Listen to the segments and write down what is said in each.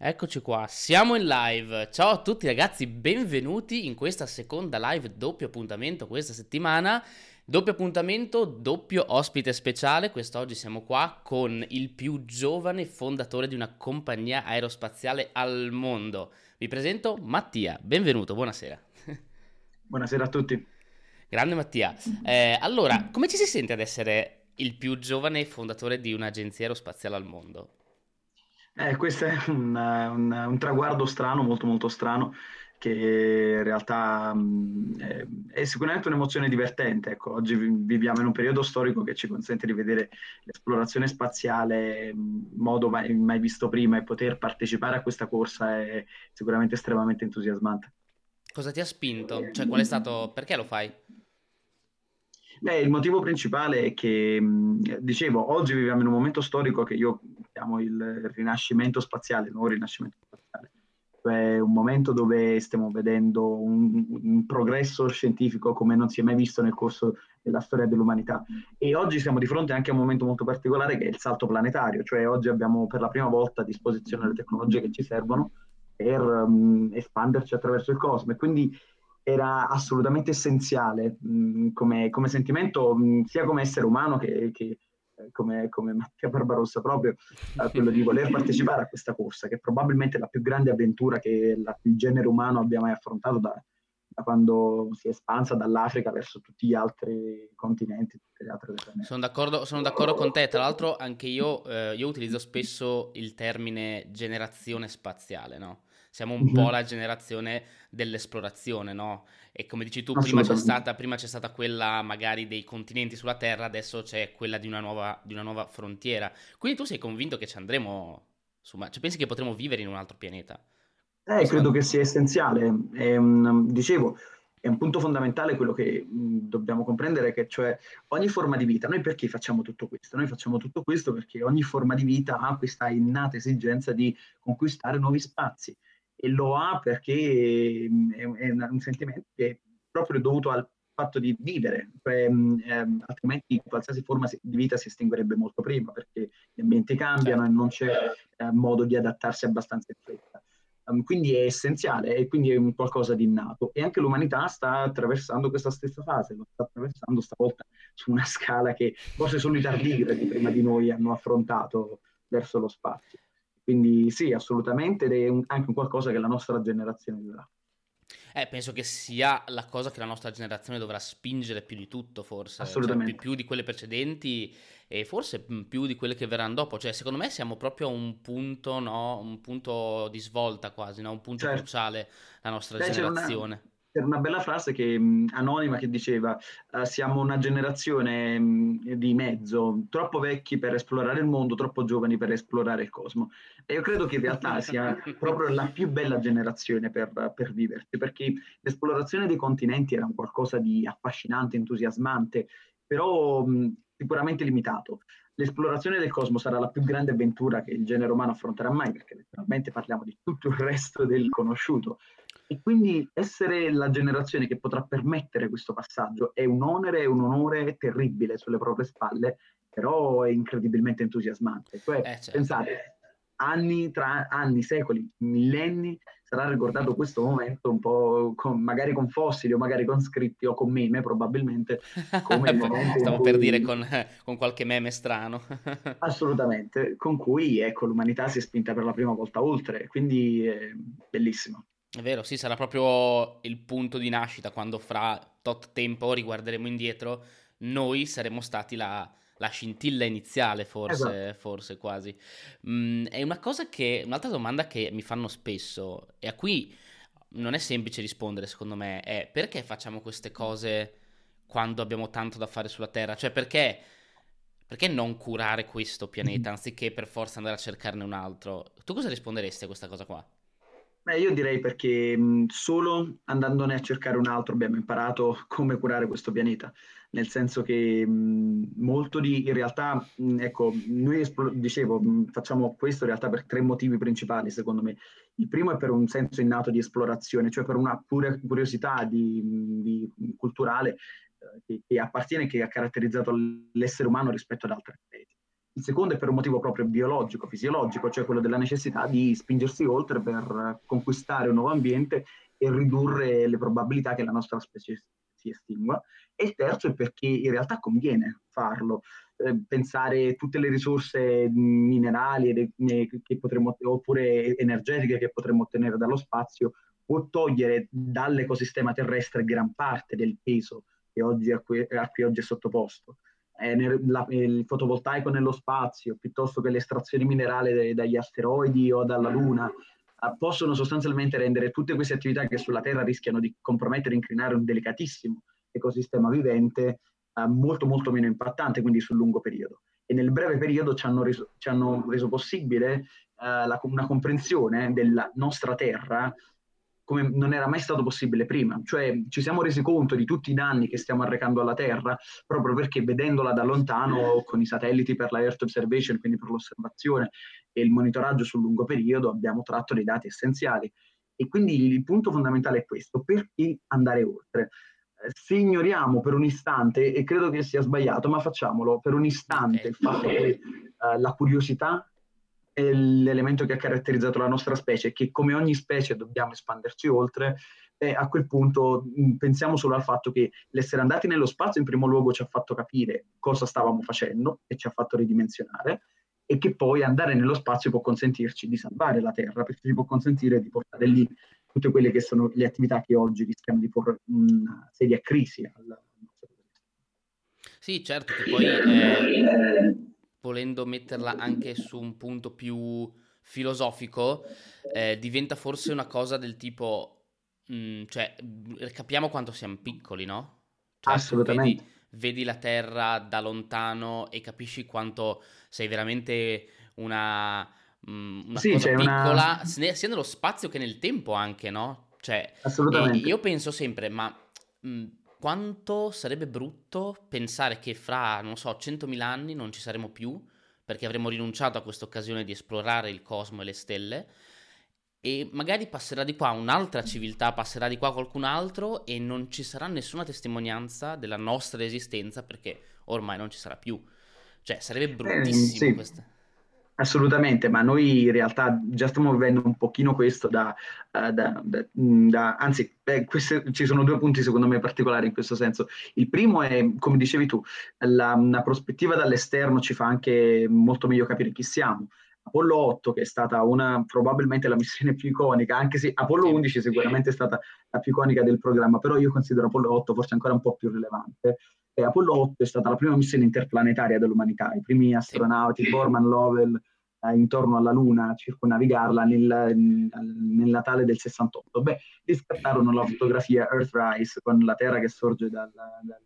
Eccoci qua, siamo in live. Ciao a tutti ragazzi, benvenuti in questa seconda live doppio appuntamento questa settimana. Doppio appuntamento, doppio ospite speciale. Quest'oggi siamo qua con il più giovane fondatore di una compagnia aerospaziale al mondo. Vi presento Mattia, benvenuto, buonasera. Buonasera a tutti. Grande Mattia. Eh, allora, come ci si sente ad essere il più giovane fondatore di un'agenzia aerospaziale al mondo? Eh, questo è un, un, un, traguardo strano, molto molto strano, che in realtà mh, è, è, sicuramente un'emozione divertente. Ecco, oggi viviamo in un periodo storico che ci consente di vedere l'esplorazione spaziale in modo mai, mai visto prima e poter partecipare a questa corsa è sicuramente estremamente entusiasmante. Cosa ti ha spinto? Cioè, qual è stato... perché lo fai? Beh, il motivo principale è che, dicevo, oggi viviamo in un momento storico che io chiamo il rinascimento spaziale, il nuovo rinascimento spaziale, cioè un momento dove stiamo vedendo un, un, progresso scientifico come non si è mai visto nel corso della storia dell'umanità. E oggi siamo di fronte anche a un momento molto particolare che è il salto planetario, cioè oggi abbiamo per la prima volta a disposizione le tecnologie che ci servono per um, espanderci attraverso il cosmo. E quindi era assolutamente essenziale mh, come, come, sentimento, mh, sia come essere umano che, che eh, come, come, Mattia Barbarossa, proprio eh, quello di voler partecipare a questa corsa, che è probabilmente la più grande avventura che la, il genere umano abbia mai affrontato da, da, quando si è espansa dall'Africa verso tutti gli altri continenti. Sono d'accordo, sono d'accordo con te, tra l'altro anche io, eh, io utilizzo spesso il termine generazione spaziale, no? Siamo un mm-hmm. po' la generazione dell'esplorazione, no? E come dici tu, prima c'è, stata, prima c'è, stata, quella magari dei continenti sulla Terra, adesso c'è quella di una nuova, di una nuova frontiera. Quindi tu sei convinto che ci andremo su Cioè pensi che potremo vivere in un altro pianeta? Eh, credo che sia essenziale. È un, dicevo, è un punto fondamentale quello che mh, dobbiamo comprendere, che cioè ogni forma di vita, noi perché facciamo tutto questo? Noi facciamo tutto questo perché ogni forma di vita ha questa innata esigenza di conquistare nuovi spazi e lo ha perché mm, è, un sentimento che è proprio dovuto al fatto di vivere, cioè, mm, ehm, altrimenti qualsiasi forma di vita si estinguerebbe molto prima perché gli ambienti cambiano e non c'è eh, modo di adattarsi abbastanza in fretta. Um, quindi è essenziale e quindi è un qualcosa di innato e anche l'umanità sta attraversando questa stessa fase, lo sta attraversando stavolta su una scala che forse solo i tardigradi prima di noi hanno affrontato verso lo spazio. Quindi sì, assolutamente, ed è un, anche un qualcosa che la nostra generazione vivrà. Eh, penso che sia la cosa che la nostra generazione dovrà spingere più di tutto, forse. Cioè, assolutamente. Cioè, più, più, di quelle precedenti e forse più di quelle che verranno dopo. Cioè, secondo me siamo proprio a un punto, no? Un punto di svolta quasi, no? Un punto certo. cruciale la nostra Beh, generazione. Una c'era una bella frase che, mh, anonima che diceva uh, siamo una generazione mh, di mezzo, troppo vecchi per esplorare il mondo, troppo giovani per esplorare il cosmo. E io credo che in realtà sia proprio la più bella generazione per, per viverci, perché l'esplorazione dei continenti era un qualcosa di affascinante, entusiasmante, però mh, sicuramente limitato. L'esplorazione del cosmo sarà la più grande avventura che il genere umano affronterà mai, perché letteralmente parliamo di tutto il resto del conosciuto. E quindi essere la generazione che potrà permettere questo passaggio è un onere e un onore terribile sulle proprie spalle, però è incredibilmente entusiasmante. Cioè, eh, certo. pensate, anni, tra anni, secoli, millenni, sarà ricordato questo momento un po' con, magari con fossili o magari con scritti o con meme probabilmente. Come Stavo cui... per dire con, con, qualche meme strano. assolutamente, con cui ecco, l'umanità si è spinta per la prima volta oltre, quindi è bellissimo. È vero, sì, sarà proprio il punto di nascita quando fra tot tempo riguarderemo indietro, noi saremo stati la, la scintilla iniziale, forse, esatto. forse quasi. Mm, è una cosa che, un'altra domanda che mi fanno spesso e a cui non è semplice rispondere, secondo me, è perché facciamo queste cose quando abbiamo tanto da fare sulla Terra? Cioè, perché, perché non curare questo pianeta anziché per forza andare a cercarne un altro? Tu cosa risponderesti a questa cosa qua? Beh, io direi perché mh, solo andandone a cercare un altro abbiamo imparato come curare questo pianeta, nel senso che mh, molto di, in realtà, mh, ecco, noi espl- dicevo, facciamo questo in realtà per tre motivi principali, secondo me. Il primo è per un senso innato di esplorazione, cioè per una pura curiosità di, di culturale eh, che, che, appartiene, che ha caratterizzato l'essere umano rispetto ad altre specie. Il secondo è per un motivo proprio biologico, fisiologico, cioè quello della necessità di spingersi oltre per conquistare un nuovo ambiente e ridurre le probabilità che la nostra specie si estingua. E il terzo è perché in realtà conviene farlo, eh, pensare tutte le risorse minerali potremmo, oppure energetiche che potremmo ottenere dallo spazio può togliere dall'ecosistema terrestre gran parte del peso a, cui, a cui oggi è sottoposto la, il fotovoltaico nello spazio, piuttosto che l'estrazione minerale dagli asteroidi o dalla Luna, eh, possono sostanzialmente rendere tutte queste attività che sulla Terra rischiano di compromettere e incrinare un delicatissimo ecosistema vivente eh, molto molto meno impattante, quindi sul lungo periodo. E nel breve periodo ci hanno reso, ci hanno reso possibile eh, la, una comprensione della nostra Terra come non era mai stato possibile prima. Cioè ci siamo resi conto di tutti i danni che stiamo arrecando alla Terra proprio perché vedendola da lontano con i satelliti per la Earth Observation, quindi per l'osservazione e il monitoraggio sul lungo periodo, abbiamo tratto dei dati essenziali. E quindi il punto fondamentale è questo, perché andare oltre? Eh, se ignoriamo per un istante, e credo che sia sbagliato, ma facciamolo per un istante, il fatto che uh, la curiosità è l'elemento che ha caratterizzato la nostra specie, che come ogni specie dobbiamo espanderci oltre, e a quel punto pensiamo solo al fatto che l'essere andati nello spazio in primo luogo ci ha fatto capire cosa stavamo facendo e ci ha fatto ridimensionare, e che poi andare nello spazio può consentirci di salvare la Terra, perché ci può consentire di portare lì tutte quelle che sono le attività che oggi rischiano di porre una seria crisi al Sì, certo, che poi eh, volendo metterla anche su un punto più filosofico, eh, diventa forse una cosa del tipo, mh, mm, cioè, capiamo quanto siamo piccoli, no? Cioè, Assolutamente. Vedi, vedi, la Terra da lontano e capisci quanto sei veramente una, mm, una sì, cosa piccola, una... sia nello spazio che nel tempo anche, no? Cioè, Assolutamente. io penso sempre, ma... Mh, mm, quanto sarebbe brutto pensare che fra, non so, 100.000 anni non ci saremo più, perché avremo rinunciato a questa occasione di esplorare il cosmo e le stelle, e magari passerà di qua un'altra civiltà, passerà di qua qualcun altro e non ci sarà nessuna testimonianza della nostra esistenza perché ormai non ci sarà più. Cioè, sarebbe bruttissimo eh, sì. questa. Assolutamente, ma noi in realtà già stiamo vivendo un pochino questo da, uh, da, da, mm, da anzi, beh, queste, ci sono due punti secondo me particolari in questo senso. Il primo è, come dicevi tu, la, una prospettiva dall'esterno ci fa anche molto meglio capire chi siamo. Apollo 8, che è stata una, probabilmente la missione più iconica, anche se Apollo 11 sicuramente è stata la più iconica del programma, però io considero Apollo 8 forse ancora un po' più rilevante. E Apollo 8 è stata la prima missione interplanetaria dell'umanità, i primi astronauti, sì. Borman, Lovell, eh, intorno alla Luna, a circonnavigarla nel, nel, Natale del 68. Beh, lì scattarono la fotografia Earthrise con la Terra che sorge dal, dal,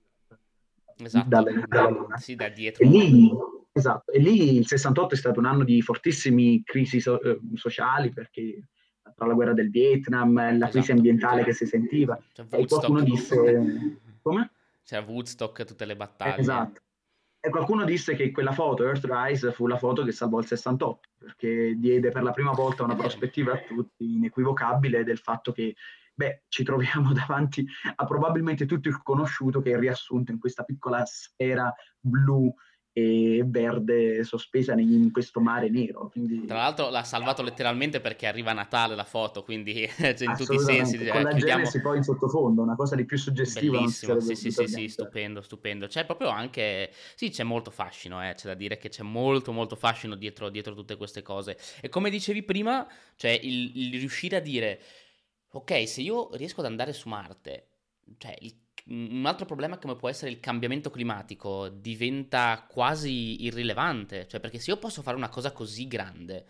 esatto. dalla, dalla Luna. Sì, da dietro. E lì, esatto, e lì il 68 è stato un anno di fortissimi crisi so, eh, sociali perché tra la guerra del Vietnam, la esatto. crisi ambientale che si sentiva. e qualcuno disse... Come? C'era Woodstock, tutte le battaglie. Esatto. E qualcuno disse che quella foto, Earthrise, fu la foto che salvò il 68, perché diede per la prima volta una prospettiva a tutti inequivocabile del fatto che beh, ci troviamo davanti a probabilmente tutto il conosciuto che è riassunto in questa piccola sfera blu e verde sospesa in questo mare nero. Quindi... Tra l'altro l'ha salvato letteralmente perché arriva Natale la foto, quindi cioè, in tutti i sensi. Con eh, la chiudiamo... Genesi poi in sottofondo, una cosa di più suggestiva. Bellissimo, sì sì sì, sì, stupendo, stupendo. C'è proprio anche, sì c'è molto fascino, eh, c'è da dire che c'è molto molto fascino dietro, dietro tutte queste cose. E come dicevi prima, cioè il, il riuscire a dire, ok, se io riesco ad andare su Marte, cioè il un altro problema come può essere il cambiamento climatico diventa quasi irrilevante, cioè perché se io posso fare una cosa così grande,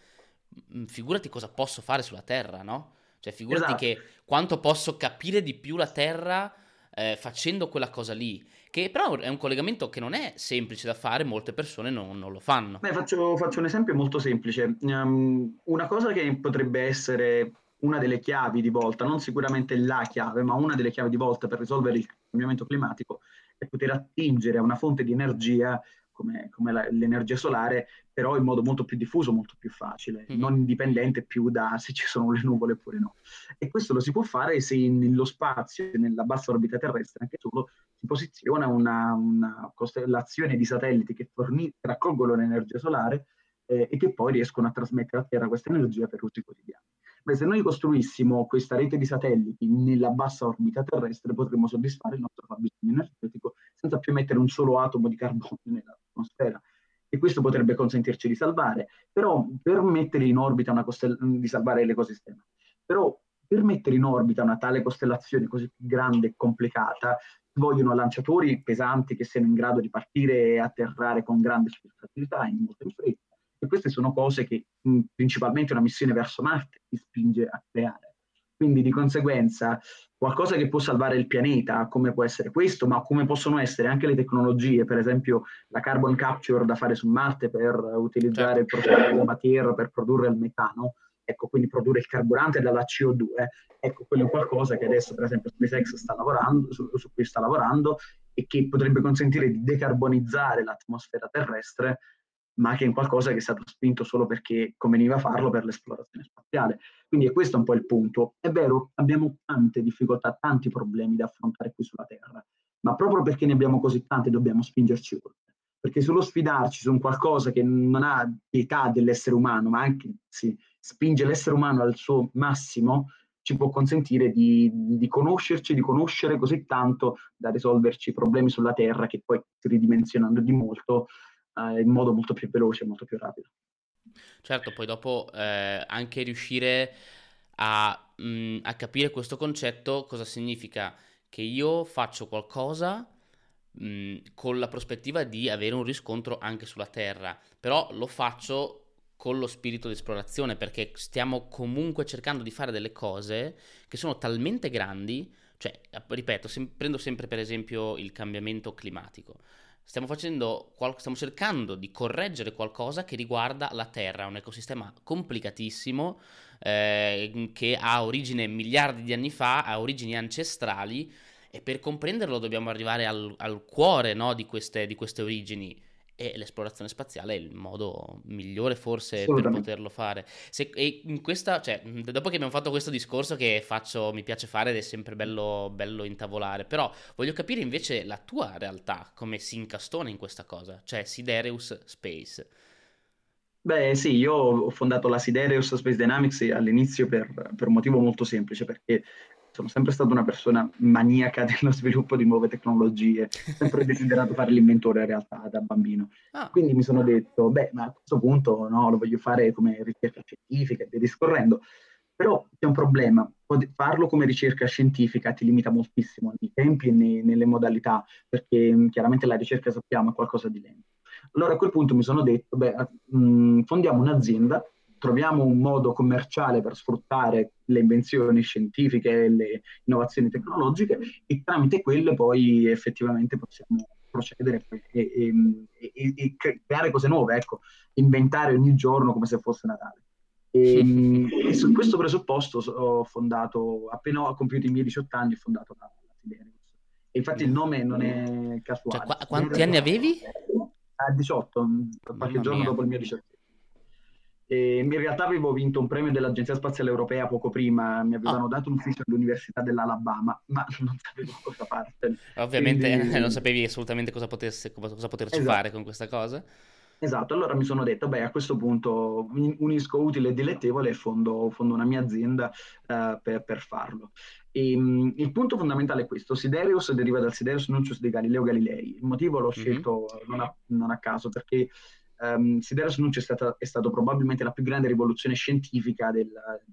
figurati cosa posso fare sulla Terra, no? Cioè figurati esatto. che quanto posso capire di più la Terra eh, facendo quella cosa lì, che però è un collegamento che non è semplice da fare, molte persone non, non lo fanno. Beh, faccio, faccio, un esempio molto semplice. Um, una cosa che potrebbe essere una delle chiavi di volta, non sicuramente la chiave, ma una delle chiavi di volta per risolvere il cambiamento climatico è poter attingere a una fonte di energia come, come la, l'energia solare, però in modo molto più diffuso, molto più facile, mm-hmm. non indipendente più da se ci sono le nuvole oppure no. E questo lo si può fare se nello spazio, nella bassa orbita terrestre, anche solo si posiziona una, una costellazione di satelliti che forni- raccolgono l'energia solare eh, e che poi riescono a trasmettere a terra questa energia per usi quotidiani. Beh, se noi costruissimo questa rete di satelliti nella bassa orbita terrestre potremmo soddisfare il nostro fabbisogno energetico senza più mettere un solo atomo di carbonio nell'atmosfera. E questo potrebbe consentirci di salvare, però per mettere in orbita una costellazione, di salvare l'ecosistema, però per mettere in orbita una tale costellazione così grande e complicata vogliono lanciatori pesanti che siano in grado di partire e atterrare con grande facilità in molto in fretta e queste sono cose che mh, principalmente una missione verso Marte ti spinge a creare. Quindi di conseguenza qualcosa che può salvare il pianeta, come può essere questo, ma come possono essere anche le tecnologie, per esempio la carbon capture da fare su Marte per utilizzare certo. il processo della Terra per produrre il metano, ecco, quindi produrre il carburante dalla CO2, ecco, quello è qualcosa che adesso per esempio SpaceX sta lavorando, su, su cui sta lavorando e che potrebbe consentire di decarbonizzare l'atmosfera terrestre ma che è qualcosa che è stato spinto solo perché conveniva farlo per l'esplorazione spaziale. Quindi è questo un po' il punto. È vero, abbiamo tante difficoltà, tanti problemi da affrontare qui sulla Terra, ma proprio perché ne abbiamo così tante dobbiamo spingerci oltre. Perché solo sfidarci su un qualcosa che non ha pietà dell'essere umano, ma anche si spinge l'essere umano al suo massimo, ci può consentire di, di, conoscerci, di conoscere così tanto da risolverci problemi sulla Terra che poi ridimensionando di molto eh, in modo molto più veloce, molto più rapido. Certo, poi dopo eh, anche riuscire a, mh, mm, a, capire questo concetto cosa significa che io faccio qualcosa mh, mm, con la prospettiva di avere un riscontro anche sulla Terra, però lo faccio con lo spirito di esplorazione perché stiamo comunque cercando di fare delle cose che sono talmente grandi, cioè, ripeto, sem- prendo sempre per esempio il cambiamento climatico stiamo facendo, stiamo cercando di correggere qualcosa che riguarda la Terra, un ecosistema complicatissimo eh, che ha origine miliardi di anni fa, ha origini ancestrali e per comprenderlo dobbiamo arrivare al, al cuore no, di, queste, di queste origini e l'esplorazione spaziale è il modo migliore forse per poterlo fare. Se, e in questa, cioè, dopo che abbiamo fatto questo discorso che faccio, mi piace fare ed è sempre bello, bello intavolare, però voglio capire invece la tua realtà, come si incastona in questa cosa, cioè Sidereus Space. Beh sì, io ho fondato la Sidereus Space Dynamics all'inizio per, per un motivo molto semplice, perché sono sempre stata una persona maniaca dello sviluppo di nuove tecnologie, sempre desiderato fare l'inventore in realtà da bambino. Ah. Quindi mi sono detto, beh, ma a questo punto no, lo voglio fare come ricerca scientifica e via discorrendo. Però c'è un problema, farlo come ricerca scientifica ti limita moltissimo nei tempi e nei, nelle modalità, perché chiaramente la ricerca sappiamo è qualcosa di lento. Allora a quel punto mi sono detto, beh, mh, fondiamo un'azienda troviamo un modo commerciale per sfruttare le invenzioni scientifiche e le innovazioni tecnologiche e tramite quelle poi effettivamente possiamo procedere e, e, e, e creare cose nuove, ecco, inventare ogni giorno come se fosse Natale. E, su questo presupposto ho fondato, appena ho compiuto i miei 18 anni, ho fondato la, la E infatti il nome non è casuale. Cioè, qu- quanti anni avevi? A 18, qualche giorno dopo il mio 18 e in realtà avevo vinto un premio dell'Agenzia Spaziale Europea poco prima, mi avevano oh. dato un ufficio all'Università dell'Alabama, ma non sapevo cosa fartene. Ovviamente Quindi... non sapevi assolutamente cosa, potesse, cosa poterci esatto. fare con questa cosa. Esatto, allora mi sono detto, beh, a questo punto unisco utile e dilettevole e fondo, fondo una mia azienda uh, per, per, farlo. E, um, il punto fondamentale è questo, Siderius deriva dal Siderius Nuncius di Galileo Galilei, il motivo l'ho mhm. scelto mm-hmm. non, a, non, a, caso, perché um, Sidereus Nucci è, stata, è stato probabilmente la più grande rivoluzione scientifica del,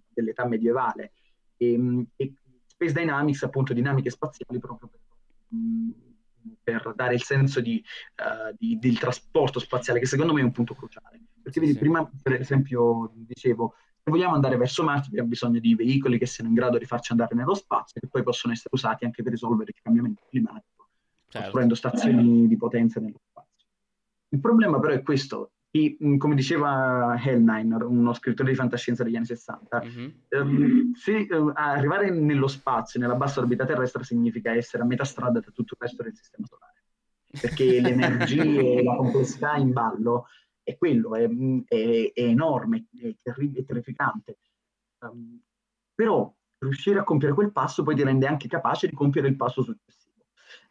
dell'età medievale e, ehm, e, Space Dynamics, appunto dinamiche spaziali, proprio per, per dare il senso di, uh, di, del trasporto spaziale, che secondo me è un punto cruciale. Perché vedi, sì. prima per esempio dicevo, se vogliamo andare verso Marte abbiamo bisogno di veicoli che siano in grado di farci andare nello spazio che poi possono essere usati anche per risolvere il cambiamento climatico, certo. costruendo stazioni di potenza nello spazio. Il problema però è questo, e, come diceva Hellniner, uno scrittore di fantascienza degli anni 60, mm-hmm. ehm, se, eh, arrivare nello spazio, nella bassa orbita terrestre, significa essere a metà strada da tutto il resto del sistema solare. Perché l'energia e la complessità in ballo è quello, è, è, è enorme, è, terri- è terrificante. Um, però riuscire a compiere quel passo poi ti rende anche capace di compiere il passo successivo.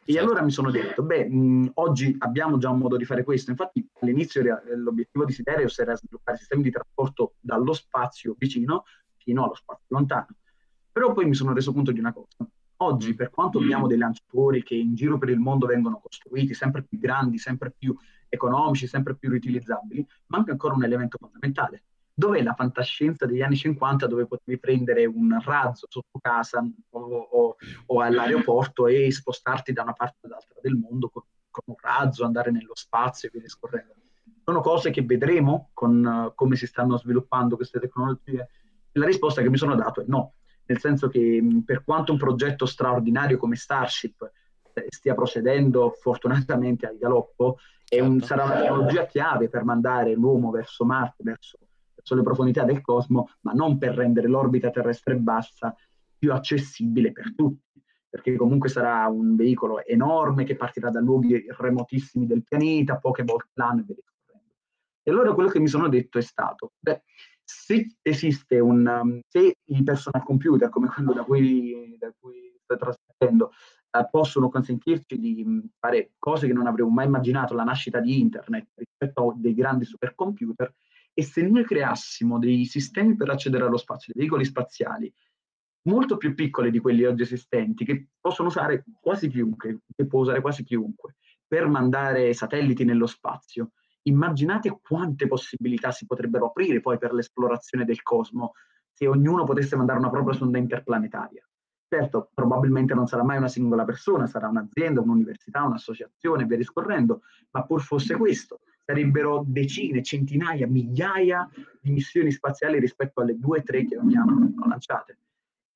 E certo. allora mi sono detto, beh, mh, oggi abbiamo già un modo di fare questo. Infatti all'inizio l'obiettivo di Sidereus era sviluppare sistemi di trasporto dallo spazio vicino fino allo spazio lontano. Però poi mi sono reso conto di una cosa. Oggi, per quanto abbiamo dei lanciatori che in giro per il mondo vengono costruiti sempre più grandi, sempre più economici, sempre più riutilizzabili, manca ancora un elemento fondamentale. Dov'è la fantascienza degli anni 50 dove potevi prendere un razzo sotto casa o, o, o all'aeroporto e spostarti da una parte all'altra del mondo con, con, un razzo, andare nello spazio e via discorrendo? Sono cose che vedremo con uh, come si stanno sviluppando queste tecnologie. La risposta che mi sono dato è no, nel senso che per quanto un progetto straordinario come Starship eh, stia procedendo fortunatamente al galoppo, certo. un, sarà una tecnologia chiave per mandare l'uomo verso Marte, verso, verso le profondità del cosmo, ma non per rendere l'orbita terrestre bassa più accessibile per tutti, perché comunque sarà un veicolo enorme che partirà da luoghi remotissimi del pianeta, poche volte l'anno e E allora quello che mi sono detto è stato, beh, se esiste un, um, se i personal computer come quello da cui, da cui sto trasmettendo eh, possono consentirci di mm, fare cose che non avremmo mai immaginato, la nascita di internet rispetto a dei grandi supercomputer, e se noi creassimo dei sistemi per accedere allo spazio, dei veicoli spaziali molto più piccoli di quelli oggi esistenti, che possono usare quasi chiunque, che può usare quasi chiunque, per mandare satelliti nello spazio, immaginate quante possibilità si potrebbero aprire poi per l'esplorazione del cosmo se ognuno potesse mandare una propria sonda interplanetaria. Certo, probabilmente non sarà mai una singola persona, sarà un'azienda, un'università, un'associazione, via discorrendo, ma pur fosse questo, sarebbero decine, centinaia, migliaia di missioni spaziali rispetto alle due o tre che ogni anno vengono lanciate.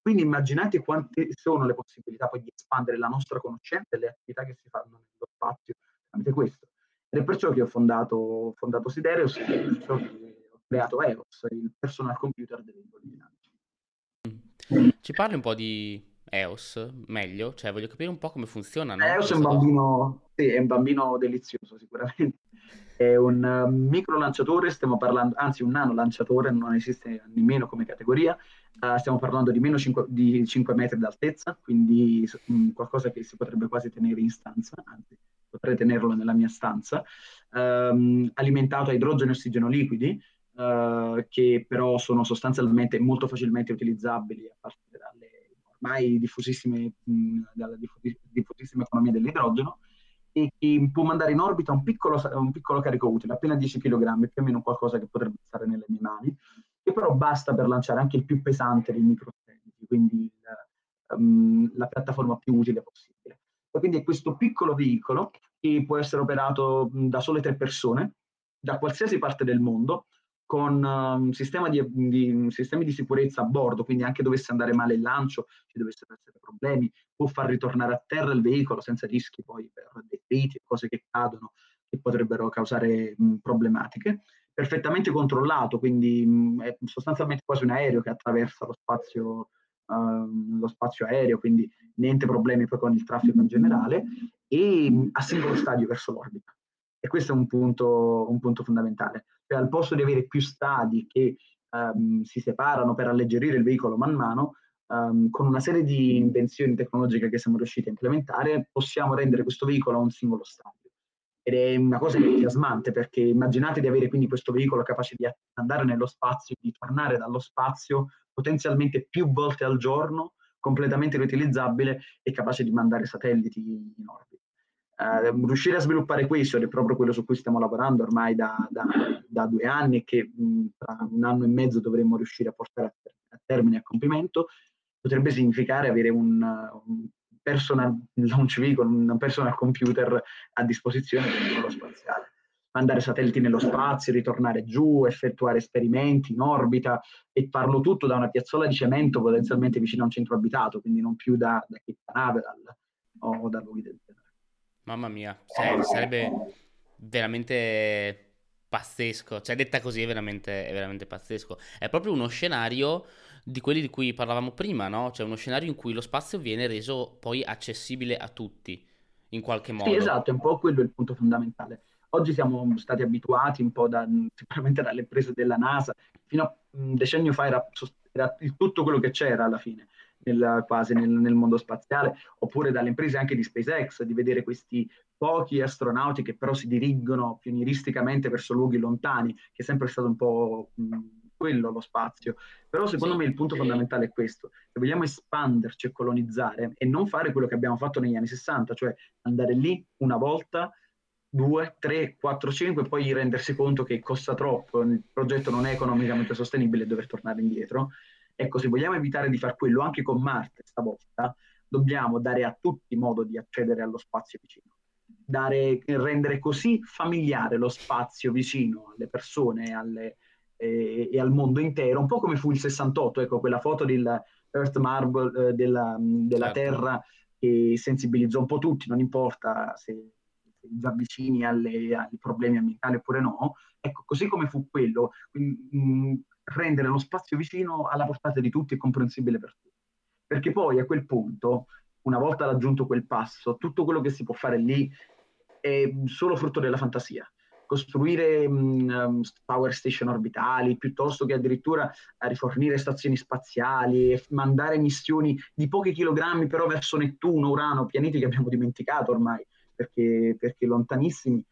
Quindi immaginate quante sono le possibilità poi di espandere la nostra conoscenza e le attività che si fanno nello spazio tramite questo. Ed è perciò che ho fondato, fondato Sidereus e perciò che ho creato EOS, il personal computer dinamici. Ci parli un po' di EOS meglio? Cioè, voglio capire un po' come funziona. No? EOS è un, bambino, sì, è un bambino delizioso, sicuramente. È un uh, micro lanciatore, stiamo parlando, anzi un nano lanciatore, non esiste nemmeno come categoria. Uh, stiamo parlando di meno 5, di 5 metri d'altezza, quindi mh, qualcosa che si potrebbe quasi tenere in stanza, anzi potrei tenerlo nella mia stanza, ehm, alimentato a idrogeno e ossigeno liquidi, eh, che però sono sostanzialmente molto facilmente utilizzabili a partire dalle ormai diffusissime, mh, dalla diffusissima economia dell'idrogeno, e può mandare in orbita un piccolo, un piccolo carico utile, appena 10 kg, più o meno qualcosa che potrebbe stare nelle mie mani, che però basta per lanciare anche il più pesante dei microsateliti, quindi il, um, la piattaforma più utile possibile. Quindi è questo piccolo veicolo che può essere operato da sole tre persone, da qualsiasi parte del mondo, con um, sistema di, di, sistemi di sicurezza a bordo, quindi anche dovesse andare male il lancio, ci dovessero essere problemi, può far ritornare a terra il veicolo senza rischi poi per detriti e cose che cadono che potrebbero causare mh, problematiche. Perfettamente controllato, quindi mh, è sostanzialmente quasi un aereo che attraversa lo spazio uh, lo spazio aereo, quindi niente problemi poi con il traffico in generale, e a singolo stadio verso l'orbita. E questo è un punto, un punto fondamentale. Cioè, al posto di avere più stadi che um, si separano per alleggerire il veicolo man mano, um, con una serie di invenzioni tecnologiche che siamo riusciti a implementare, possiamo rendere questo veicolo a un singolo stadio. Ed è una cosa entusiasmante perché immaginate di avere quindi questo veicolo capace di andare nello spazio, di tornare dallo spazio potenzialmente più volte al giorno, completamente riutilizzabile e capace di mandare satelliti in orbita. Uh, riuscire a sviluppare questo, ed è proprio quello su cui stiamo lavorando ormai da, da, da due anni e che mh, tra un anno e mezzo dovremmo riuscire a portare a, termine a compimento, potrebbe significare avere un, un personal launch vehicle, un personal computer a disposizione il volo spaziale mandare satelliti nello spazio, ritornare giù, effettuare esperimenti in orbita e farlo tutto da una piazzola di cemento potenzialmente vicino a un centro abitato, quindi non più da, da Canaveral o da luoghi del genere. Mamma mia, cioè, sarebbe veramente pazzesco, cioè detta così è veramente, è veramente pazzesco. È proprio uno scenario di quelli di cui parlavamo prima, no? Cioè uno scenario in cui lo spazio viene reso poi accessibile a tutti, in qualche modo. Sì, esatto, è un po' quello il punto fondamentale. Oggi siamo stati abituati un po' da, sicuramente dalle imprese della NASA, fino a un decennio fa era, era tutto quello che c'era alla fine. Nel, quasi nel, nel, mondo spaziale, oppure dalle imprese anche di SpaceX, di vedere questi pochi astronauti che però si dirigono pionieristicamente verso luoghi lontani, che è sempre stato un po' mh, quello lo spazio. Però secondo sì, me il punto fondamentale è questo, se vogliamo espanderci e colonizzare e non fare quello che abbiamo fatto negli anni 60, cioè andare lì una volta, due, tre, quattro, cinque, poi rendersi conto che costa troppo, il progetto non è economicamente sostenibile e dover tornare indietro. Ecco, se vogliamo evitare di fare quello anche con Marte stavolta, dobbiamo dare a tutti modo di accedere allo spazio vicino. Dare, rendere così familiare lo spazio vicino alle persone alle, eh, e al mondo intero, un po' come fu il 68, ecco quella foto del Earth Marble eh, della, della certo. Terra che sensibilizzò un po' tutti, non importa se, se già vicini alle, ai problemi ambientali oppure no, ecco così come fu quello, quindi, mh, rendere lo spazio vicino alla portata di tutti e comprensibile per tutti. Perché poi a quel punto, una volta raggiunto quel passo, tutto quello che si può fare lì è solo frutto della fantasia. Costruire um, power station orbitali piuttosto che addirittura rifornire stazioni spaziali, mandare missioni di pochi chilogrammi però verso Nettuno, Urano, pianeti che abbiamo dimenticato ormai perché, perché lontanissimi,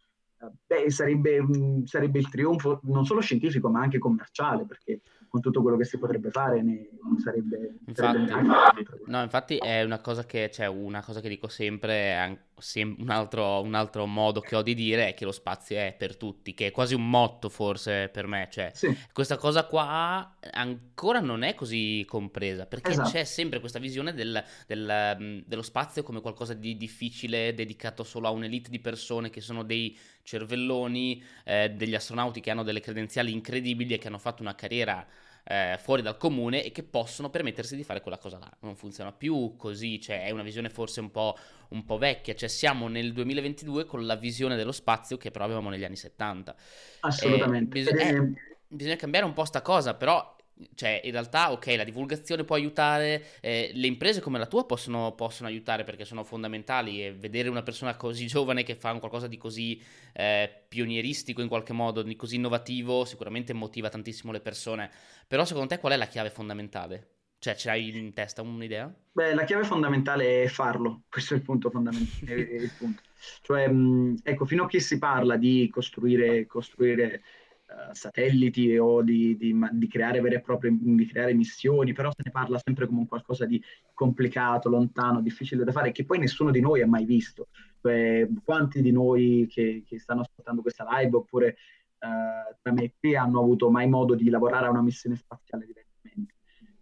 beh, sarebbe, sarebbe, il trionfo non solo scientifico ma anche commerciale, perché con tutto quello che si potrebbe fare ne sarebbe... Infatti, sarebbe no, infatti è una cosa che, cioè, una cosa che dico sempre, un altro, un altro, modo che ho di dire è che lo spazio è per tutti, che è quasi un motto forse per me, cioè sì. questa cosa qua ancora non è così compresa, perché esatto. c'è sempre questa visione del, del, dello spazio come qualcosa di difficile, dedicato solo a un'elite di persone che sono dei cervelloni, eh, degli astronauti che hanno delle credenziali incredibili e che hanno fatto una carriera eh, fuori dal comune e che possono permettersi di fare quella cosa là. Non funziona più così, cioè è una visione forse un po', un po', vecchia, cioè siamo nel 2022 con la visione dello spazio che però avevamo negli anni 70. Assolutamente. Eh, bisogna, eh, bisogna cambiare un po' sta cosa, però cioè, in realtà, ok, la divulgazione può aiutare, eh, le imprese come la tua possono, possono, aiutare perché sono fondamentali e vedere una persona così giovane che fa un qualcosa di così eh, pionieristico in qualche modo, di così innovativo, sicuramente motiva tantissimo le persone. Però secondo te qual è la chiave fondamentale? Cioè, ce l'hai in testa un'idea? Beh, la chiave fondamentale è farlo, questo è il punto fondamentale. il punto. Cioè, mh, ecco, fino a che si parla di costruire, costruire uh, satelliti o di, di, di, creare vere e proprie di creare missioni, però se ne parla sempre come un qualcosa di complicato, lontano, difficile da fare, che poi nessuno di noi ha mai visto. Cioè, quanti di noi che, che stanno ascoltando questa live oppure uh, tra me e te hanno avuto mai modo di lavorare a una missione spaziale direttamente?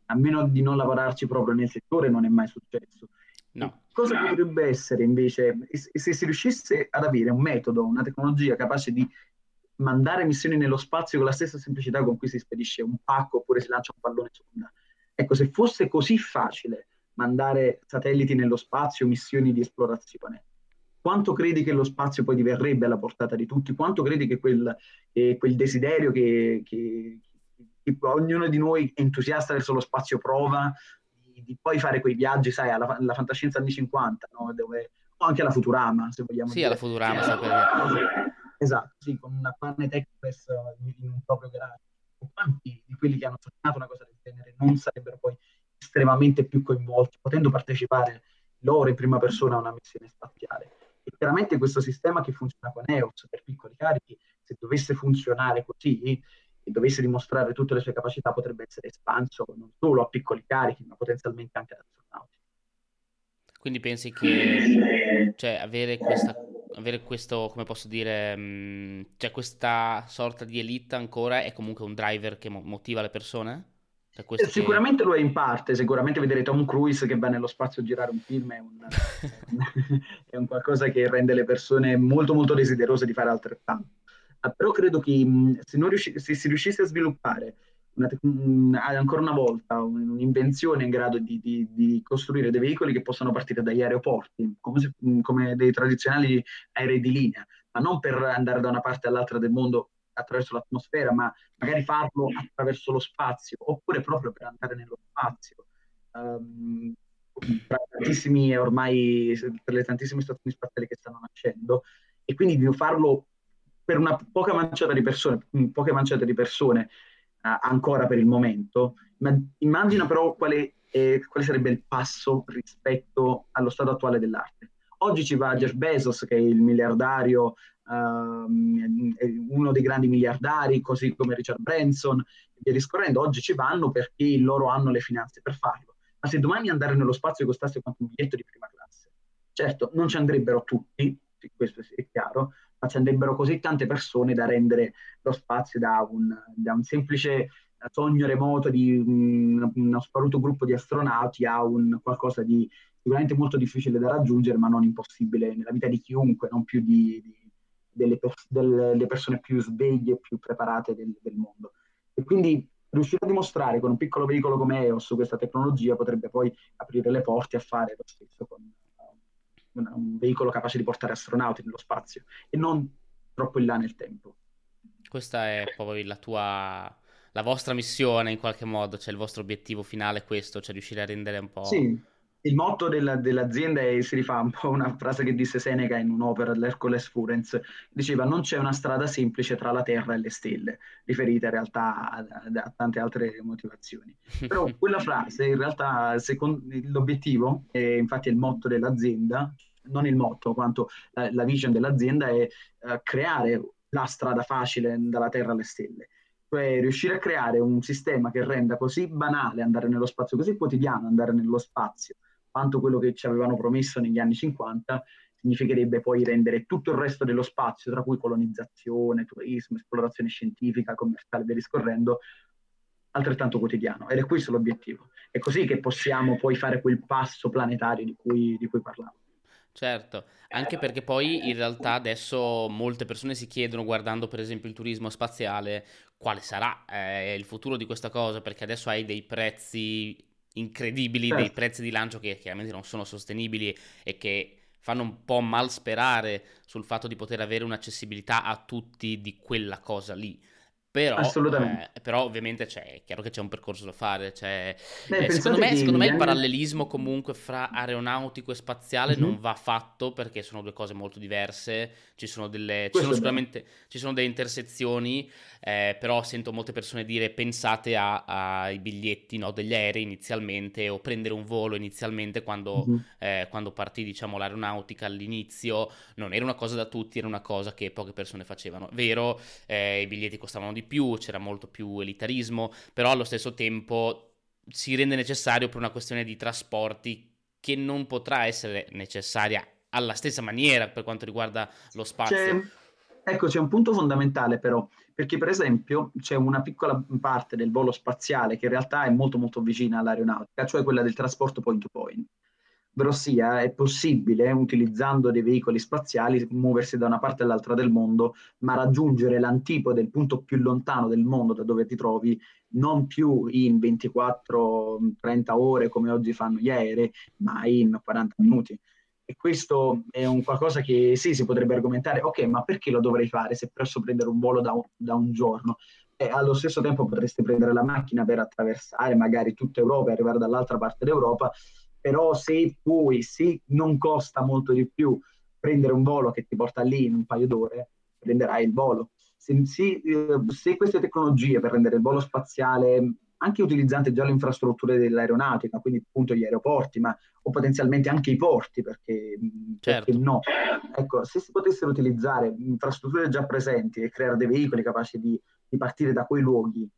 A meno di non lavorarci proprio nel settore non è mai successo. No. Cosa potrebbe essere invece se si riuscisse ad avere un metodo, una tecnologia capace di mandare missioni nello spazio con la stessa semplicità con cui si spedisce un pacco oppure si lancia un pallone sonda. Ecco, se fosse così facile mandare satelliti nello spazio, missioni di esplorazione, quanto credi che lo spazio poi diverrebbe alla portata di tutti? Quanto credi che quel, eh, quel desiderio che, che, che, ognuno di noi entusiasta verso lo spazio prova di, di poi fare quei viaggi, sai, alla, alla fantascienza anni 50, no? Dove, o anche alla Futurama, se vogliamo sì, dire. alla Futurama, sì, Esatto, sì, con una Planet Express in un proprio garage. Quanti di quelli che hanno sognato una cosa del genere non sarebbero poi estremamente più coinvolti, potendo partecipare loro in prima persona a una missione spaziale? E chiaramente questo sistema che funziona con EOS per piccoli carichi, se dovesse funzionare così e dovesse dimostrare tutte le sue capacità, potrebbe essere espanso non solo a piccoli carichi, ma potenzialmente anche ad astronauti. Quindi pensi che cioè, avere questa avere questo, come posso dire, mh, mm, cioè questa sorta di elite ancora è comunque un driver che mo- motiva le persone? Cioè sicuramente che... lo è in parte, sicuramente vedere Tom Cruise che va nello spazio a girare un film è un, è un qualcosa che rende le persone molto molto desiderose di fare altrettanto. Uh, però credo che mh, se, riusci- se si riuscisse a sviluppare una, ancora una volta un'invenzione in grado di, di, di, costruire dei veicoli che possano partire dagli aeroporti, come, se, come, dei tradizionali aerei di linea, ma non per andare da una parte all'altra del mondo attraverso l'atmosfera, ma magari farlo attraverso lo spazio, oppure proprio per andare nello spazio. Um, tra tantissimi ormai per le tantissime stazioni spaziali che stanno nascendo e quindi di farlo per una poca manciata di persone, poche manciate di persone ancora per il momento, ma immagina però quale e quale sarebbe il passo rispetto allo stato attuale dell'arte. Oggi ci va Jeff Bezos, che è il miliardario, uh, uno dei grandi miliardari, così come Richard Branson, e via discorrendo. Oggi ci vanno perché loro hanno le finanze per farlo. Ma se domani andare nello spazio costasse quanto un biglietto di prima classe, certo, non ci andrebbero tutti, questo è chiaro, ma così tante persone da rendere lo spazio da un, da un semplice sogno remoto di un, uno sparuto gruppo di astronauti a un qualcosa di sicuramente molto difficile da raggiungere, ma non impossibile nella vita di chiunque, non più di, di delle, pers- delle, persone più sveglie e più preparate del, del, mondo. E quindi riuscire a dimostrare con un piccolo veicolo come EOS questa tecnologia potrebbe poi aprire le porte a fare lo stesso con un, un veicolo capace di portare astronauti nello spazio e non troppo in là nel tempo. Questa è poi la tua la vostra missione in qualche modo, cioè il vostro obiettivo finale è questo, cioè riuscire a rendere un po'... Sì, il motto della, dell'azienda è, si rifà un po' una frase che disse Seneca in un'opera dell'Hercules Furens, diceva non c'è una strada semplice tra la terra e le stelle, riferita in realtà a, a tante altre motivazioni. Però quella frase in realtà, secondo, l'obiettivo, è, infatti è il motto dell'azienda, non il motto quanto la, la vision dell'azienda è uh, creare la strada facile dalla terra alle stelle cioè riuscire a creare un sistema che renda così banale andare nello spazio, così quotidiano andare nello spazio, quanto quello che ci avevano promesso negli anni 50, significherebbe poi rendere tutto il resto dello spazio, tra cui colonizzazione, turismo, esplorazione scientifica, commerciale, via discorrendo, altrettanto quotidiano. Ed è questo l'obiettivo. È così che possiamo poi fare quel passo planetario di cui, di cui parlavo. Certo, anche perché poi in realtà adesso molte persone si chiedono, guardando per esempio il turismo spaziale, quale sarà eh, il futuro di questa cosa, perché adesso hai dei prezzi incredibili, certo. dei prezzi di lancio che chiaramente non sono sostenibili e che fanno un po' mal sperare sul fatto di poter avere un'accessibilità a tutti di quella cosa lì. Però, Assolutamente. Eh, però ovviamente c'è, è chiaro che c'è un percorso da fare. Cioè, eh, secondo me, secondo me il parallelismo comunque fra aeronautico e spaziale mm-hmm. non va fatto perché sono due cose molto diverse. Ci sono, delle, ci sono sicuramente ci sono delle intersezioni, eh, però sento molte persone dire pensate a, ai biglietti no, degli aerei inizialmente o prendere un volo inizialmente quando, mm-hmm. eh, quando partì diciamo, l'aeronautica all'inizio. Non era una cosa da tutti, era una cosa che poche persone facevano. Vero, eh, i biglietti costavano di più, c'era molto più elitarismo, però allo stesso tempo si rende necessario per una questione di trasporti che non potrà essere necessaria alla stessa maniera per quanto riguarda lo spazio. C'è, ecco, c'è un punto fondamentale però, perché per esempio c'è una piccola parte del volo spaziale che in realtà è molto molto vicina all'aeronautica, cioè quella del trasporto point to point ossia è possibile, utilizzando dei veicoli spaziali, muoversi da una parte all'altra del mondo, ma raggiungere l'antipode, il punto più lontano del mondo da dove ti trovi, non più in 24-30 ore come oggi fanno gli aerei, ma in 40 minuti. E questo è un qualcosa che sì, si potrebbe argomentare, ok, ma perché lo dovrei fare se posso prendere un volo da un, da un giorno? E allo stesso tempo potresti prendere la macchina per attraversare magari tutta Europa e arrivare dall'altra parte d'Europa però se poi se non costa molto di più prendere un volo che ti porta lì in un paio d'ore, prenderai il volo. Se, se, eh, se queste tecnologie per rendere il volo spaziale, anche utilizzando già le infrastrutture dell'aeronautica, quindi appunto gli aeroporti, ma o potenzialmente anche i porti, perché, certo. perché no? Ecco, se si potessero utilizzare infrastrutture già presenti e creare dei veicoli capaci di, di partire da quei luoghi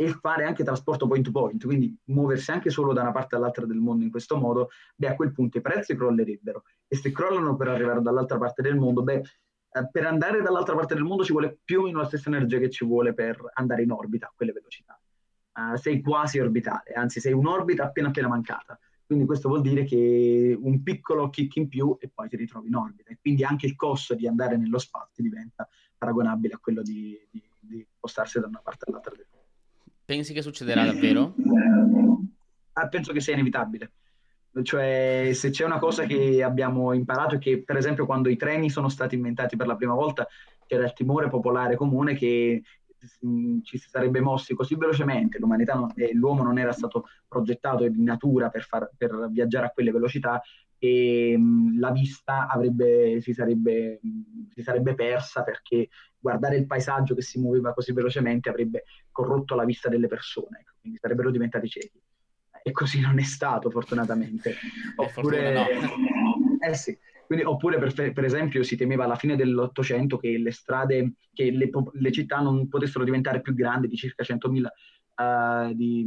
e fare anche trasporto point to point, quindi muoversi anche solo da una parte all'altra del mondo in questo modo, beh a quel punto i prezzi crollerebbero e se crollano per arrivare dall'altra parte del mondo, beh eh, per andare dall'altra parte del mondo ci vuole più o meno la stessa energia che ci vuole per andare in orbita a quelle velocità. Uh, sei quasi orbitale, anzi sei un'orbita appena appena mancata. Quindi questo vuol dire che un piccolo kick in più e poi ti ritrovi in orbita. E quindi anche il costo di andare nello spazio diventa paragonabile a quello di, di, di spostarsi da una parte all'altra del mondo. Pensi che succederà davvero? Ah, penso che sia inevitabile. Cioè, se c'è una cosa che abbiamo imparato è che, per esempio, quando i treni sono stati inventati per la prima volta, c'era il timore popolare comune che mm, ci si sarebbe mossi così velocemente, l'umanità non, e l'uomo non era stato progettato in natura per, far, per viaggiare a quelle velocità e mh, mm, la vista avrebbe, si, sarebbe, mh, mm, si sarebbe persa perché guardare il paesaggio che si muoveva così velocemente avrebbe corrotto la vista delle persone, ecco, quindi sarebbero diventati ciechi. e così non è stato fortunatamente. Oppure, no. eh sì. Quindi, oppure per, per, esempio si temeva alla fine dell'Ottocento che le strade, che le, le città non potessero diventare più grandi di circa 100.000 uh, di,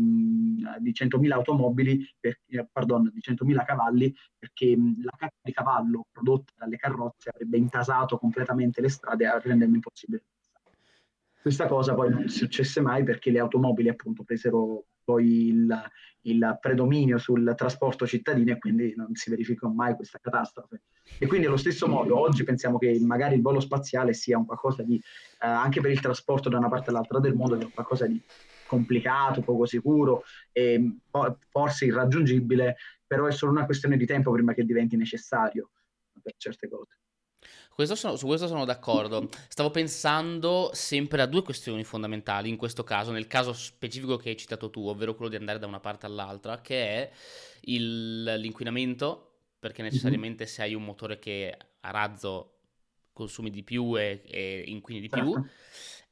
di 100.000 automobili, per, eh, pardon, di 100.000 cavalli, perché la carne di cavallo prodotta dalle carrozze avrebbe intasato completamente le strade rendendo impossibile. Questa cosa poi non successe mai perché le automobili appunto presero poi il, il, predominio sul trasporto cittadino e quindi non si verificò mai questa catastrofe. E quindi allo stesso modo oggi pensiamo che magari il volo spaziale sia un qualcosa di, eh, anche per il trasporto da una parte all'altra del mondo, sia un qualcosa di complicato, poco sicuro e forse irraggiungibile, però è solo una questione di tempo prima che diventi necessario per certe cose. Questo sono, su questo sono d'accordo. Stavo pensando sempre a due questioni fondamentali, in questo caso, nel caso specifico che hai citato tu, ovvero quello di andare da una parte all'altra, che è il, l'inquinamento, perché mhm. necessariamente mm-hmm. se hai un motore che a razzo consumi di più e, e inquini di più.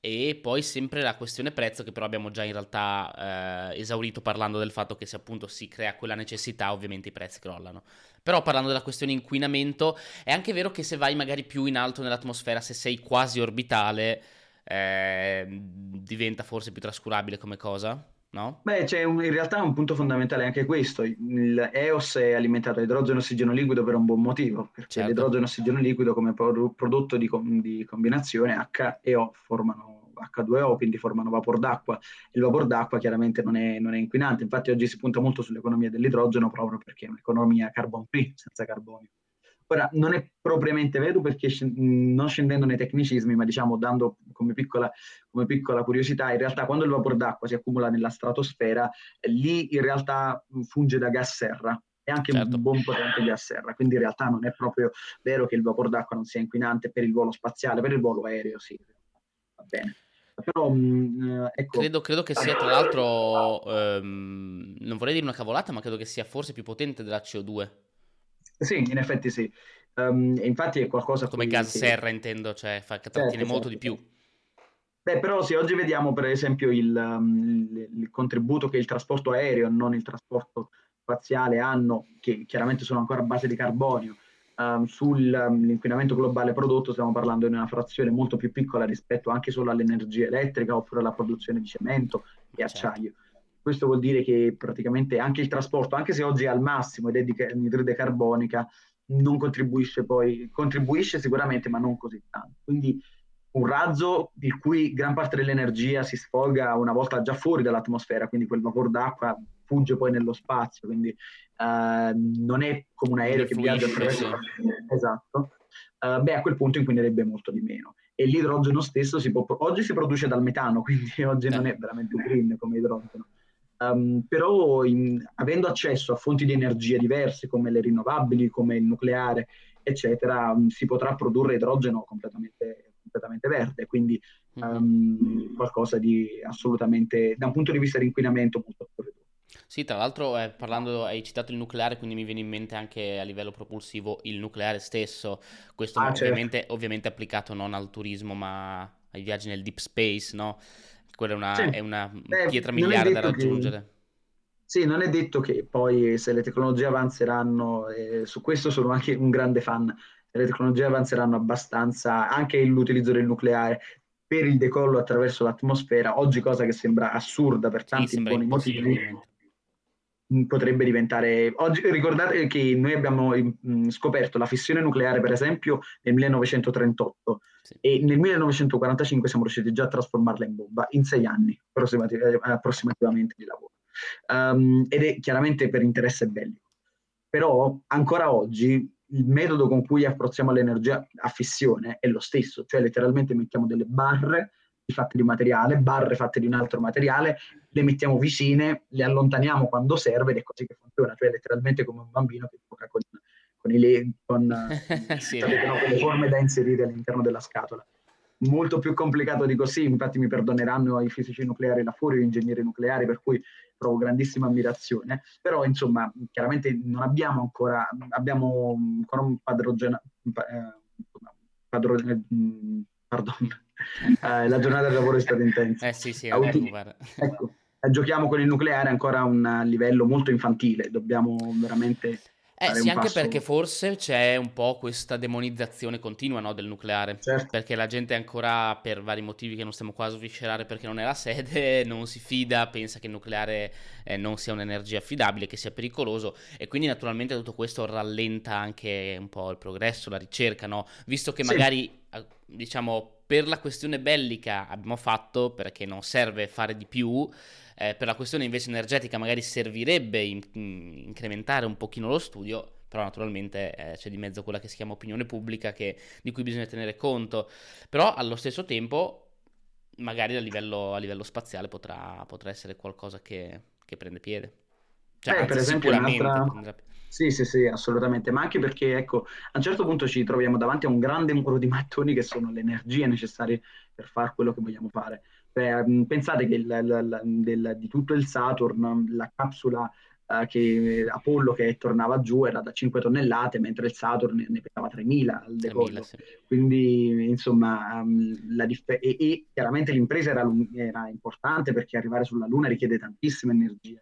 E poi sempre la questione prezzo che però abbiamo già in realtà eh, esaurito parlando del fatto che se appunto si crea quella necessità ovviamente i prezzi crollano. Però parlando della questione inquinamento è anche vero che se vai magari più in alto nell'atmosfera, se sei quasi orbitale, eh, diventa forse più trascurabile come cosa. No? Beh, c'è un, in realtà un punto fondamentale anche questo. Il EOS è alimentato da idrogeno e ossigeno liquido per un buon motivo, perché certo. l'idrogeno e ossigeno liquido come prodotto di, di combinazione H e O formano H2O, quindi formano vapor d'acqua. Il vapor d'acqua chiaramente non è, non è, inquinante, infatti oggi si punta molto sull'economia dell'idrogeno proprio perché è un'economia carbon free, senza carbonio. Ora, non è propriamente vero perché non scendendo nei tecnicismi, ma diciamo dando come piccola, come piccola, curiosità, in realtà quando il vapore d'acqua si accumula nella stratosfera, lì in realtà funge da gas serra, è anche certo. un buon potente gas serra, quindi in realtà non è proprio vero che il vapore d'acqua non sia inquinante per il volo spaziale, per il volo aereo sì, va bene. Però, mh, ecco. credo, credo, che sia tra l'altro, ehm, non vorrei dire una cavolata, ma credo che sia forse più potente della CO2. Sì, in effetti sì. Um, infatti è qualcosa come gas che... serra intendo, cioè fa, che trattiene certo, molto certo. di più. Beh, però se oggi vediamo per esempio il, um, il, il, contributo che il trasporto aereo, non il trasporto spaziale hanno, che chiaramente sono ancora a base di carbonio, um, sull'inquinamento globale prodotto stiamo parlando di una frazione molto più piccola rispetto anche solo all'energia elettrica oppure alla produzione di cemento e certo. acciaio. Questo vuol dire che praticamente anche il trasporto, anche se oggi è al massimo ed è di anidride carbonica, non contribuisce poi, contribuisce sicuramente, ma non così tanto. Quindi un razzo di cui gran parte dell'energia si sfolga una volta già fuori dall'atmosfera, quindi quel vapore d'acqua fugge poi nello spazio, quindi uh, non è come un aereo che viaggia attraverso... Sì. Esatto. Uh, beh, a quel punto inquinerebbe molto di meno. E l'idrogeno stesso si può... Oggi si produce dal metano, quindi oggi eh. non è veramente green come idrogeno. Um, però in, avendo accesso a fonti di energia diverse come le rinnovabili, come il nucleare, eccetera, um, si potrà produrre idrogeno completamente, completamente verde, quindi um, qualcosa di assolutamente, da un punto di vista di inquinamento, molto più ridotto. Sì, tra l'altro eh, parlando, hai citato il nucleare, quindi mi viene in mente anche a livello propulsivo il nucleare stesso, questo ah, ovviamente, certo. ovviamente applicato non al turismo ma ai viaggi nel deep space, no? Quella è una, sì. è una Beh, pietra miliare da raggiungere. Che... Sì, non è detto che poi se le tecnologie avanzeranno, eh, su questo sono anche un grande fan, le tecnologie avanzeranno abbastanza, anche l'utilizzo del nucleare per il decollo attraverso l'atmosfera, oggi cosa che sembra assurda per tanti sì, buoni motivi, potrebbe diventare... Oggi, ricordate che noi abbiamo mh, scoperto la fissione nucleare, per esempio, nel 1938 sì. e nel 1945 siamo riusciti già a trasformarla in bomba in sei anni eh, approssimativamente di lavoro. Um, ed è chiaramente per interesse bellico. Però ancora oggi il metodo con cui approcciamo l'energia a fissione è lo stesso, cioè letteralmente mettiamo delle barre fatte di materiale, barre fatte di un altro materiale, le mettiamo vicine, le allontaniamo quando serve ed è così che funziona, cioè letteralmente come un bambino che gioca con, con, i le- con, sì. con le forme da inserire all'interno della scatola. Molto più complicato di così, infatti mi perdoneranno i fisici nucleari là fuori, gli ingegneri nucleari, per cui provo grandissima ammirazione, però insomma chiaramente non abbiamo ancora, abbiamo ancora un padrogena, eh, padrone, pardon, eh, la giornata del lavoro è stata intensa. Eh sì, sì, Auti- ecco, ecco, eh, giochiamo con il nucleare ancora a un livello molto infantile, dobbiamo veramente... Eh sì, anche passo... perché forse c'è un po' questa demonizzazione continua no, del nucleare, certo. perché la gente ancora, per vari motivi che non stiamo qua a sviscerare perché non è la sede, non si fida, pensa che il nucleare eh, non sia un'energia affidabile, che sia pericoloso e quindi naturalmente tutto questo rallenta anche un po' il progresso, la ricerca, no? Visto che sì. magari, diciamo, per la questione bellica abbiamo fatto, perché non serve fare di più, eh, per la questione invece energetica magari servirebbe in, in, incrementare un pochino lo studio, però naturalmente eh, c'è di mezzo quella che si chiama opinione pubblica che, di cui bisogna tenere conto, però allo stesso tempo magari a livello, a livello spaziale potrà, potrà, essere qualcosa che, che prende piede. Cioè, Beh, per esempio, un'altra... Sì, sì, sì, assolutamente, ma anche perché, ecco, a un certo punto ci troviamo davanti a un grande muro di mattoni che sono le energie necessarie per fare quello che vogliamo fare. Mm, pensate che il, il, il, di tutto il Saturn, la capsula uh, che Apollo che tornava giù era da 5 tonnellate, mentre il Saturn ne pesava 3.000 al decollo. 3.000, sì. Quindi, insomma, um, dif- e, e, chiaramente l'impresa era, era, importante perché arrivare sulla Luna richiede tantissima energia.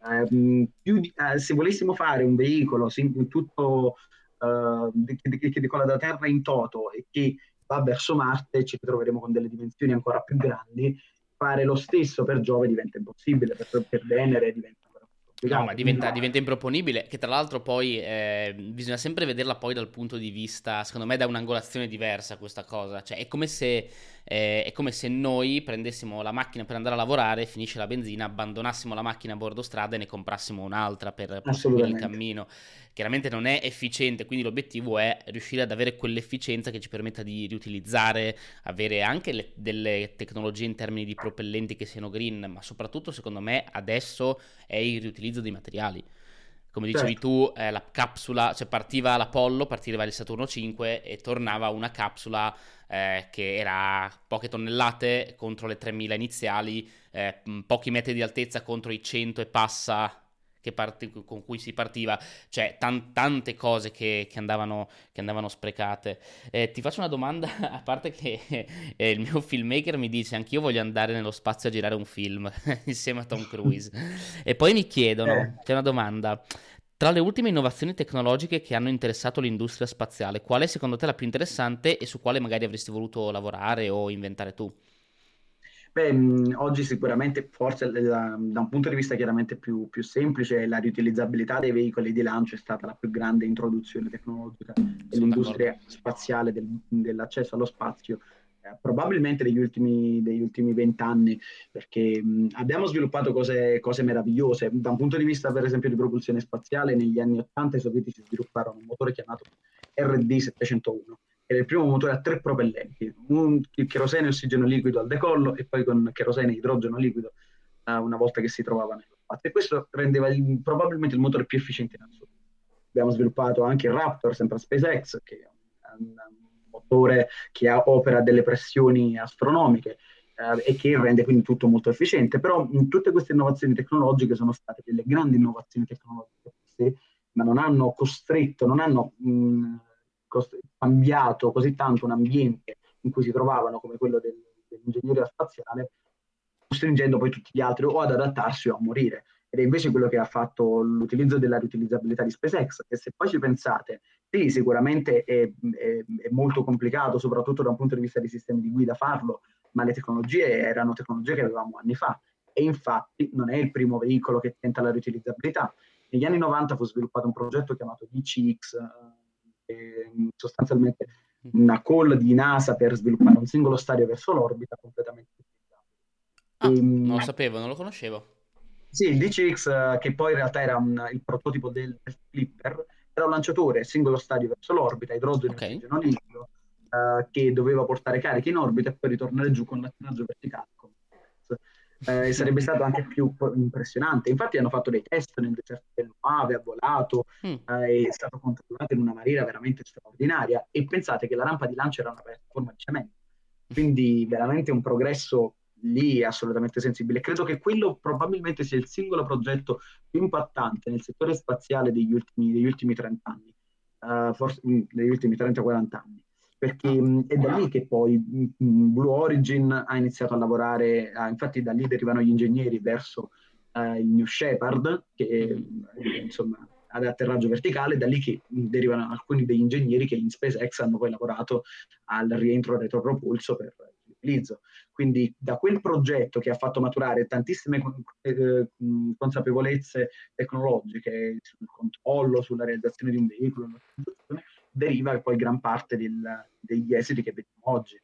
Uh, di, uh, se volessimo fare un veicolo tutto che, che, che decolla da Terra in toto e che va verso Marte ci ritroveremo con delle dimensioni ancora più grandi. Fare lo stesso per Giove diventa impossibile, per, per Venere diventa No, ma diventa, diventa, improponibile, che tra l'altro poi eh, bisogna sempre vederla poi dal punto di vista, secondo me, da un'angolazione diversa questa cosa. Cioè, è come se eh, è come se noi prendessimo la macchina per andare a lavorare, finisce la benzina, abbandonassimo la macchina a bordo strada e ne comprassimo un'altra per proseguire il cammino. Chiaramente non è efficiente, quindi l'obiettivo è riuscire ad avere quell'efficienza che ci permetta di riutilizzare, avere anche le, delle tecnologie in termini di propellenti che siano green, ma soprattutto secondo me adesso è il riutilizzo dei materiali come dicevi certo. tu, eh, la capsula, cioè partiva l'Apollo, partiva il Saturno 5 e tornava una capsula eh, che era poche tonnellate contro le 3000 iniziali, eh, pochi metri di altezza contro i 100 e passa Parti, con cui si partiva, cioè tan- tante cose che, che, andavano, che andavano, sprecate. Eh, ti faccio una domanda, a parte che eh, il mio filmmaker mi dice anch'io voglio andare nello spazio a girare un film insieme a Tom Cruise. e poi mi chiedono, eh. c'è una domanda, tra le ultime innovazioni tecnologiche che hanno interessato l'industria spaziale, qual è secondo te la più interessante e su quale magari avresti voluto lavorare o inventare tu? Beh, mh, oggi sicuramente, forse da, da, un punto di vista chiaramente più, più, semplice, la riutilizzabilità dei veicoli di lancio è stata la più grande introduzione tecnologica dell'industria spaziale, del, dell'accesso allo spazio eh, probabilmente degli ultimi, degli ultimi vent'anni, perché mh, abbiamo sviluppato cose, cose, meravigliose. Da un punto di vista, per esempio, di propulsione spaziale, negli anni 80 i sovietici svilupparono un motore chiamato RD-701, era il primo motore a tre propellenti, un cherosene e ossigeno liquido al decollo e poi con cherosene e idrogeno liquido uh, una volta che si trovava nello spazio. E questo rendeva il, probabilmente il motore più efficiente in assoluto. Abbiamo sviluppato anche il Raptor, sempre a SpaceX, che è un, un motore che opera delle pressioni astronomiche eh, e che rende quindi tutto molto efficiente. Però tutte queste innovazioni tecnologiche sono state delle grandi innovazioni tecnologiche, sì, ma non hanno costretto, non hanno mh, cost- cambiato così tanto un ambiente in cui si trovavano come quello del, dell'ingegneria spaziale, costringendo poi tutti gli altri o ad adattarsi o a morire ed è invece quello che ha fatto l'utilizzo della riutilizzabilità di SpaceX, che se poi ci pensate, sì, sicuramente è, è, è, molto complicato, soprattutto da un punto di vista dei sistemi di guida farlo, ma le tecnologie erano tecnologie che avevamo anni fa e infatti non è il primo veicolo che tenta la riutilizzabilità. Negli anni 90 fu sviluppato un progetto chiamato DCX, sostanzialmente una call di NASA per sviluppare un singolo stadio verso l'orbita completamente. Ah, e, non lo sapevo, non lo conoscevo. Sì, il DCX, eh, che poi in realtà era un, il prototipo del, del, Flipper, era un lanciatore singolo stadio verso l'orbita, idrogeno okay. e ossigeno liquido, uh, che doveva portare cariche in orbita e poi ritornare giù con l'atterraggio verticale. Eh, sarebbe stato anche più impressionante. Infatti hanno fatto dei test nel deserto del Mojave, ha volato, mm. eh, è stato controllato in una maniera veramente straordinaria e pensate che la rampa di lancio era una piattaforma di cemento. Quindi veramente un progresso lì assolutamente sensibile. Credo che quello probabilmente sia il singolo progetto più impattante nel settore spaziale degli ultimi, degli ultimi 30 anni, uh, forse mm, degli ultimi 30-40 anni. Perché mh, è da lì che poi Blue Origin ha iniziato a lavorare, ah, infatti da lì derivano gli ingegneri verso uh, il New Shepard, che mm. insomma ad atterraggio verticale, da lì che derivano alcuni degli ingegneri che in SpaceX hanno poi lavorato al rientro retropropulso per l'utilizzo. Quindi da quel progetto che ha fatto maturare tantissime eh, consapevolezze tecnologiche sul controllo, sulla realizzazione di un veicolo, deriva poi gran parte del, degli esiti che vediamo oggi.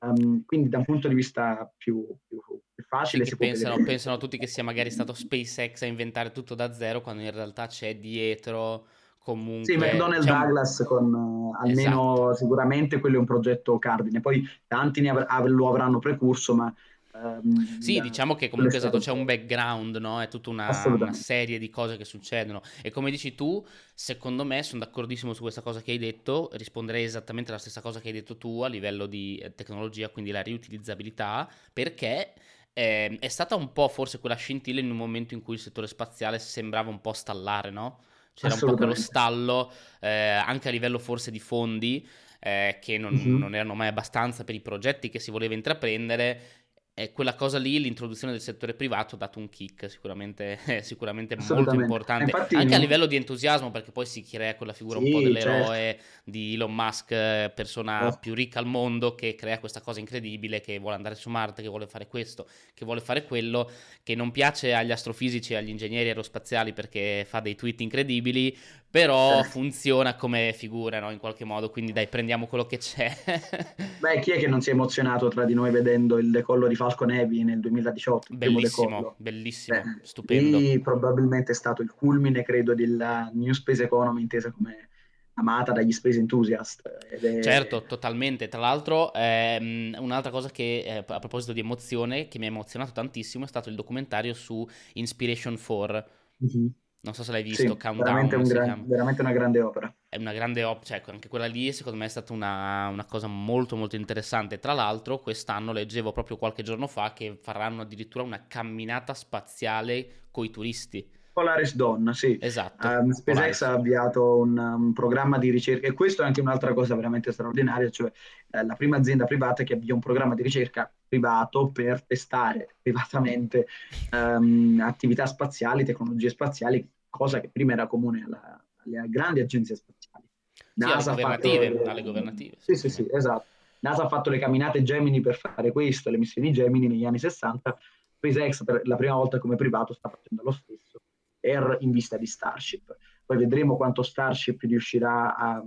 Um, quindi da un punto di vista più, più, più facile sì, pensano, pensano, tutti che sia magari stato SpaceX a inventare tutto da zero quando in realtà c'è dietro comunque... Sì, McDonnell diciamo... Douglas con uh, almeno esatto. sicuramente quello è un progetto cardine, poi tanti ne av- lo avranno precurso ma Um, sì, diciamo che comunque esatto, c'è un background, no? È tutta una, una, serie di cose che succedono. E come dici tu, secondo me sono d'accordissimo su questa cosa che hai detto. Risponderei esattamente la stessa cosa che hai detto tu a livello di eh, tecnologia, quindi la riutilizzabilità, perché eh, è stata un po' forse quella scintilla in un momento in cui il settore spaziale sembrava un po' stallare, no? C'era un po' quello stallo, eh, anche a livello forse di fondi. Eh, che non, mm-hmm. non, erano mai abbastanza per i progetti che si voleva intraprendere e quella cosa lì, l'introduzione del settore privato, ha dato un kick sicuramente, sicuramente molto importante, Infatti, anche a livello di entusiasmo, perché poi si crea quella figura sì, un po' dell'eroe certo. di Elon Musk, persona oh. più ricca al mondo, che crea questa cosa incredibile, che vuole andare su Marte, che vuole fare questo, che vuole fare quello, che non piace agli astrofisici e agli ingegneri aerospaziali perché fa dei tweet incredibili, però funziona come figura no? in qualche modo, quindi dai prendiamo quello che c'è. Beh, chi è che non si è emozionato tra di noi vedendo il decollo di Falcon Heavy nel 2018? Bellissimo, bellissimo, eh, stupendo. Lì probabilmente è stato il culmine, credo, della New Space Economy intesa come amata dagli space enthusiast. È... Certo, totalmente. Tra l'altro, ehm, un'altra cosa che eh, a proposito di emozione, che mi ha emozionato tantissimo, è stato il documentario su Inspiration 4. Mm-hmm non so se l'hai visto, sì, Countdown. Veramente, un gran, veramente, una grande opera. È una grande opera, cioè anche quella lì secondo me è stata una, una, cosa molto molto interessante. Tra l'altro quest'anno leggevo proprio qualche giorno fa che faranno addirittura una camminata spaziale con i turisti. Polaris Dawn, sì. Esatto. Um, SpaceX Polaris. ha avviato un, un, programma di ricerca e questo è anche un'altra cosa veramente straordinaria, cioè eh, la prima azienda privata che avvia un programma di ricerca privato per testare privatamente um, attività spaziali, tecnologie spaziali, cosa che prima era comune alla, alle grandi agenzie spaziali. NASA sì, alle governative, fatto, alle governative. Sì, sì, sì, esatto. NASA ha fatto le camminate Gemini per fare questo, le missioni Gemini negli anni 60. SpaceX per la prima volta come privato sta facendo lo stesso per in vista di Starship. Poi vedremo quanto Starship riuscirà a, a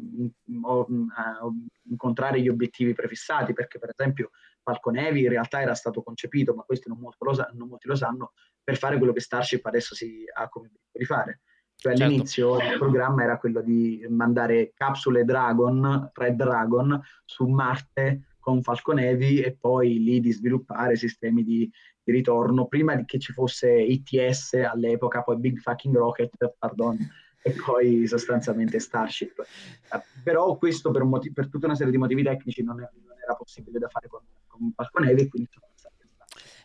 incontrare gli obiettivi prefissati, perché per esempio Falcon Heavy in realtà era stato concepito, ma questo non, lo sa- non molti lo sanno, per fare quello che Starship adesso si ha come obiettivo di fare. Cioè certo. all'inizio il programma era quello di mandare capsule Dragon, Red Dragon, su Marte con Falcon Heavy e poi lì di sviluppare sistemi di, di ritorno prima che ci fosse ITS all'epoca, poi Big Fucking Rocket, pardon, e poi sostanzialmente Starship. Però questo per, motiv- per, tutta una serie di motivi tecnici non, è, non era possibile da fare con, con Falcon Heavy, quindi sono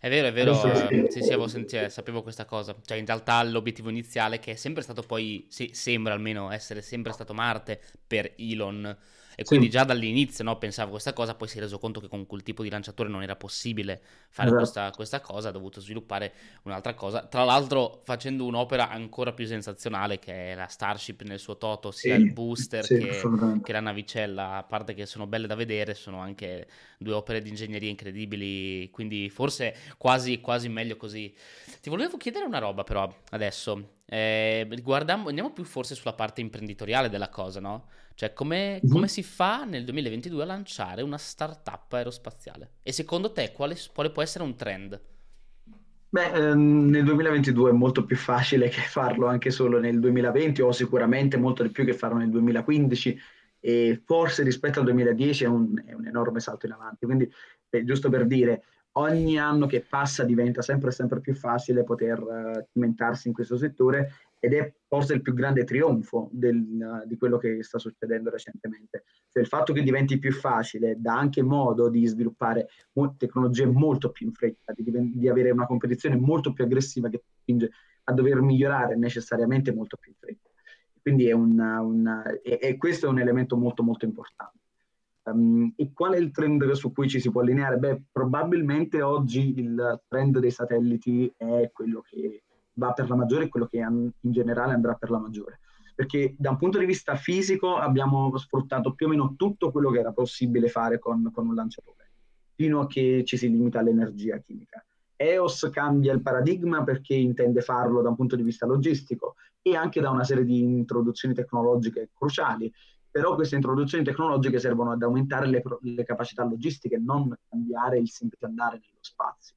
è vero, è vero, eh, sì, sì, avevo sentito, eh, sapevo questa cosa. Cioè, in realtà l'obiettivo iniziale, che è sempre stato poi, sì, sembra almeno essere sempre stato Marte per Elon, e quindi sì. già dall'inizio no, pensavo questa cosa, poi si è reso conto che con quel tipo di lanciatore non era possibile fare esatto. questa, questa, cosa, ha dovuto sviluppare un'altra cosa. Tra l'altro facendo un'opera ancora più sensazionale che è la Starship nel suo toto, sia sì. il booster sì, che, che, la navicella, a parte che sono belle da vedere, sono anche due opere di ingegneria incredibili, quindi forse quasi, quasi meglio così. Ti volevo chiedere una roba però adesso, eh, andiamo più forse sulla parte imprenditoriale della cosa, no? Cioè, come, mm-hmm. come, si fa nel 2022 a lanciare una startup aerospaziale? E secondo te quale, quale può essere un trend? Beh, ehm, nel 2022 è molto più facile che farlo anche solo nel 2020 o sicuramente molto di più che farlo nel 2015 e forse rispetto al 2010 è un, è un enorme salto in avanti. Quindi, eh, giusto per dire, ogni anno che passa diventa sempre sempre più facile poter uh, cimentarsi in questo settore ed è forse il più grande trionfo del, di quello che sta succedendo recentemente. Cioè il fatto che diventi più facile dà anche modo di sviluppare tecnologie molto più in fretta, di, di, avere una competizione molto più aggressiva che spinge a dover migliorare necessariamente molto più in fretta. Quindi è una, una, e, e questo è un elemento molto molto importante. Um, e qual è il trend su cui ci si può allineare? Beh, probabilmente oggi il trend dei satelliti è quello che va per la maggiore e quello che in generale andrà per la maggiore. Perché da un punto di vista fisico abbiamo sfruttato più o meno tutto quello che era possibile fare con, con un lanciatore, fino a che ci si limita all'energia chimica. EOS cambia il paradigma perché intende farlo da un punto di vista logistico e anche da una serie di introduzioni tecnologiche cruciali, però queste introduzioni tecnologiche servono ad aumentare le, le capacità logistiche, non cambiare il semplice andare nello spazio.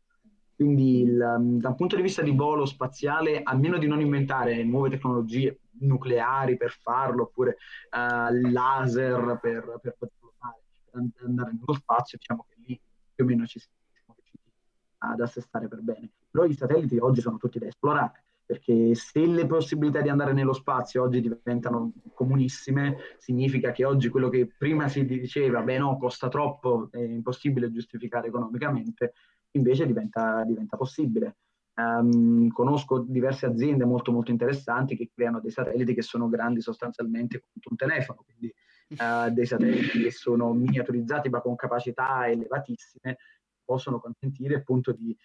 Quindi il, um, da un punto di vista di volo spaziale, a meno di non inventare nuove tecnologie nucleari per farlo, oppure uh, laser per, per poterlo fare, per andare nello spazio, diciamo che lì più o meno ci siamo riusciti ad assestare per bene. Però i satelliti oggi sono tutti da esplorare, perché se le possibilità di andare nello spazio oggi diventano comunissime, significa che oggi quello che prima si diceva, beh no, costa troppo, è impossibile giustificare economicamente, invece diventa, diventa possibile. Um, conosco diverse aziende molto molto interessanti che creano dei satelliti che sono grandi sostanzialmente quanto un telefono, quindi uh, dei satelliti che sono miniaturizzati ma con capacità elevatissime, possono consentire appunto di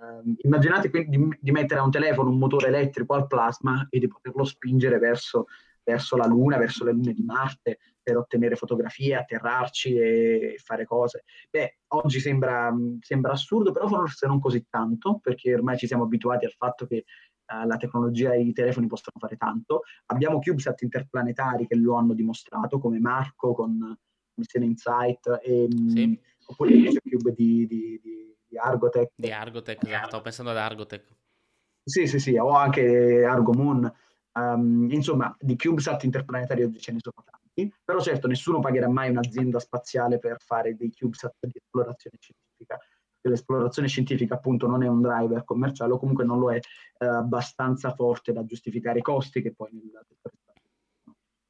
uh, immaginate quindi di, di, mettere a un telefono un motore elettrico al plasma e di poterlo spingere verso, verso la Luna, verso le lune di Marte, per ottenere fotografie, atterrarci e fare cose. Beh, oggi sembra, sembra assurdo, però forse non così tanto, perché ormai ci siamo abituati al fatto che uh, la tecnologia e i telefoni possono fare tanto. Abbiamo CubeSat interplanetari che lo hanno dimostrato, come Marco con Missione Insight, e, sì. oppure il Cube di, di, di, di Argotech. Di Argotech, esatto, stavo pensando ad Argotech. Sì, sì, sì, o anche Argo Moon. Um, insomma, di CubeSat interplanetari oggi ce ne sono tanti però certo nessuno pagherà mai un'azienda spaziale per fare dei CubeSat di esplorazione scientifica, perché l'esplorazione scientifica appunto non è un driver commerciale o comunque non lo è eh, abbastanza forte da giustificare i costi che poi nel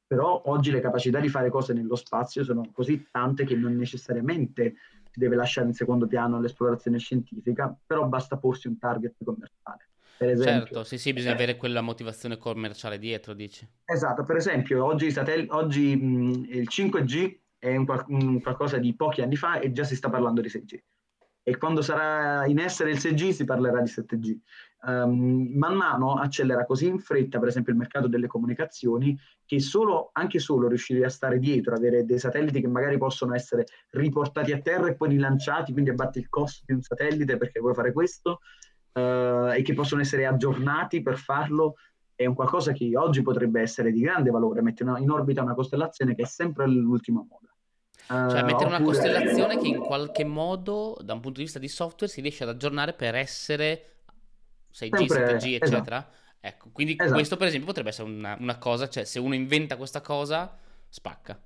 però oggi le capacità di fare cose nello spazio sono così tante che non necessariamente si deve lasciare in secondo piano l'esplorazione scientifica, però basta porsi un target commerciale per esempio. Certo, sì, sì, bisogna eh, avere quella motivazione commerciale dietro, dici. Esatto, per esempio, oggi, satell- oggi mh, il 5G è un, un qualcosa di pochi anni fa e già si sta parlando di 6G. E quando sarà in essere il 6G si parlerà di 7G. Um, ehm, man mano accelera così in fretta, per esempio, il mercato delle comunicazioni, che solo, anche solo riuscire a stare dietro, avere dei satelliti che magari possono essere riportati a terra e poi rilanciati, quindi abbatti il costo di un satellite perché vuoi fare questo, uh, e che possono essere aggiornati per farlo è un qualcosa che oggi potrebbe essere di grande valore, mettere in orbita una costellazione che è sempre all'ultima moda. Cioè mettere oppure... una costellazione che in qualche modo, da un punto di vista di software, si riesce ad aggiornare per essere 6G, sempre... 7G, eccetera. Esatto. Ecco, quindi esatto. questo per esempio potrebbe essere una, una cosa, cioè se uno inventa questa cosa, spacca.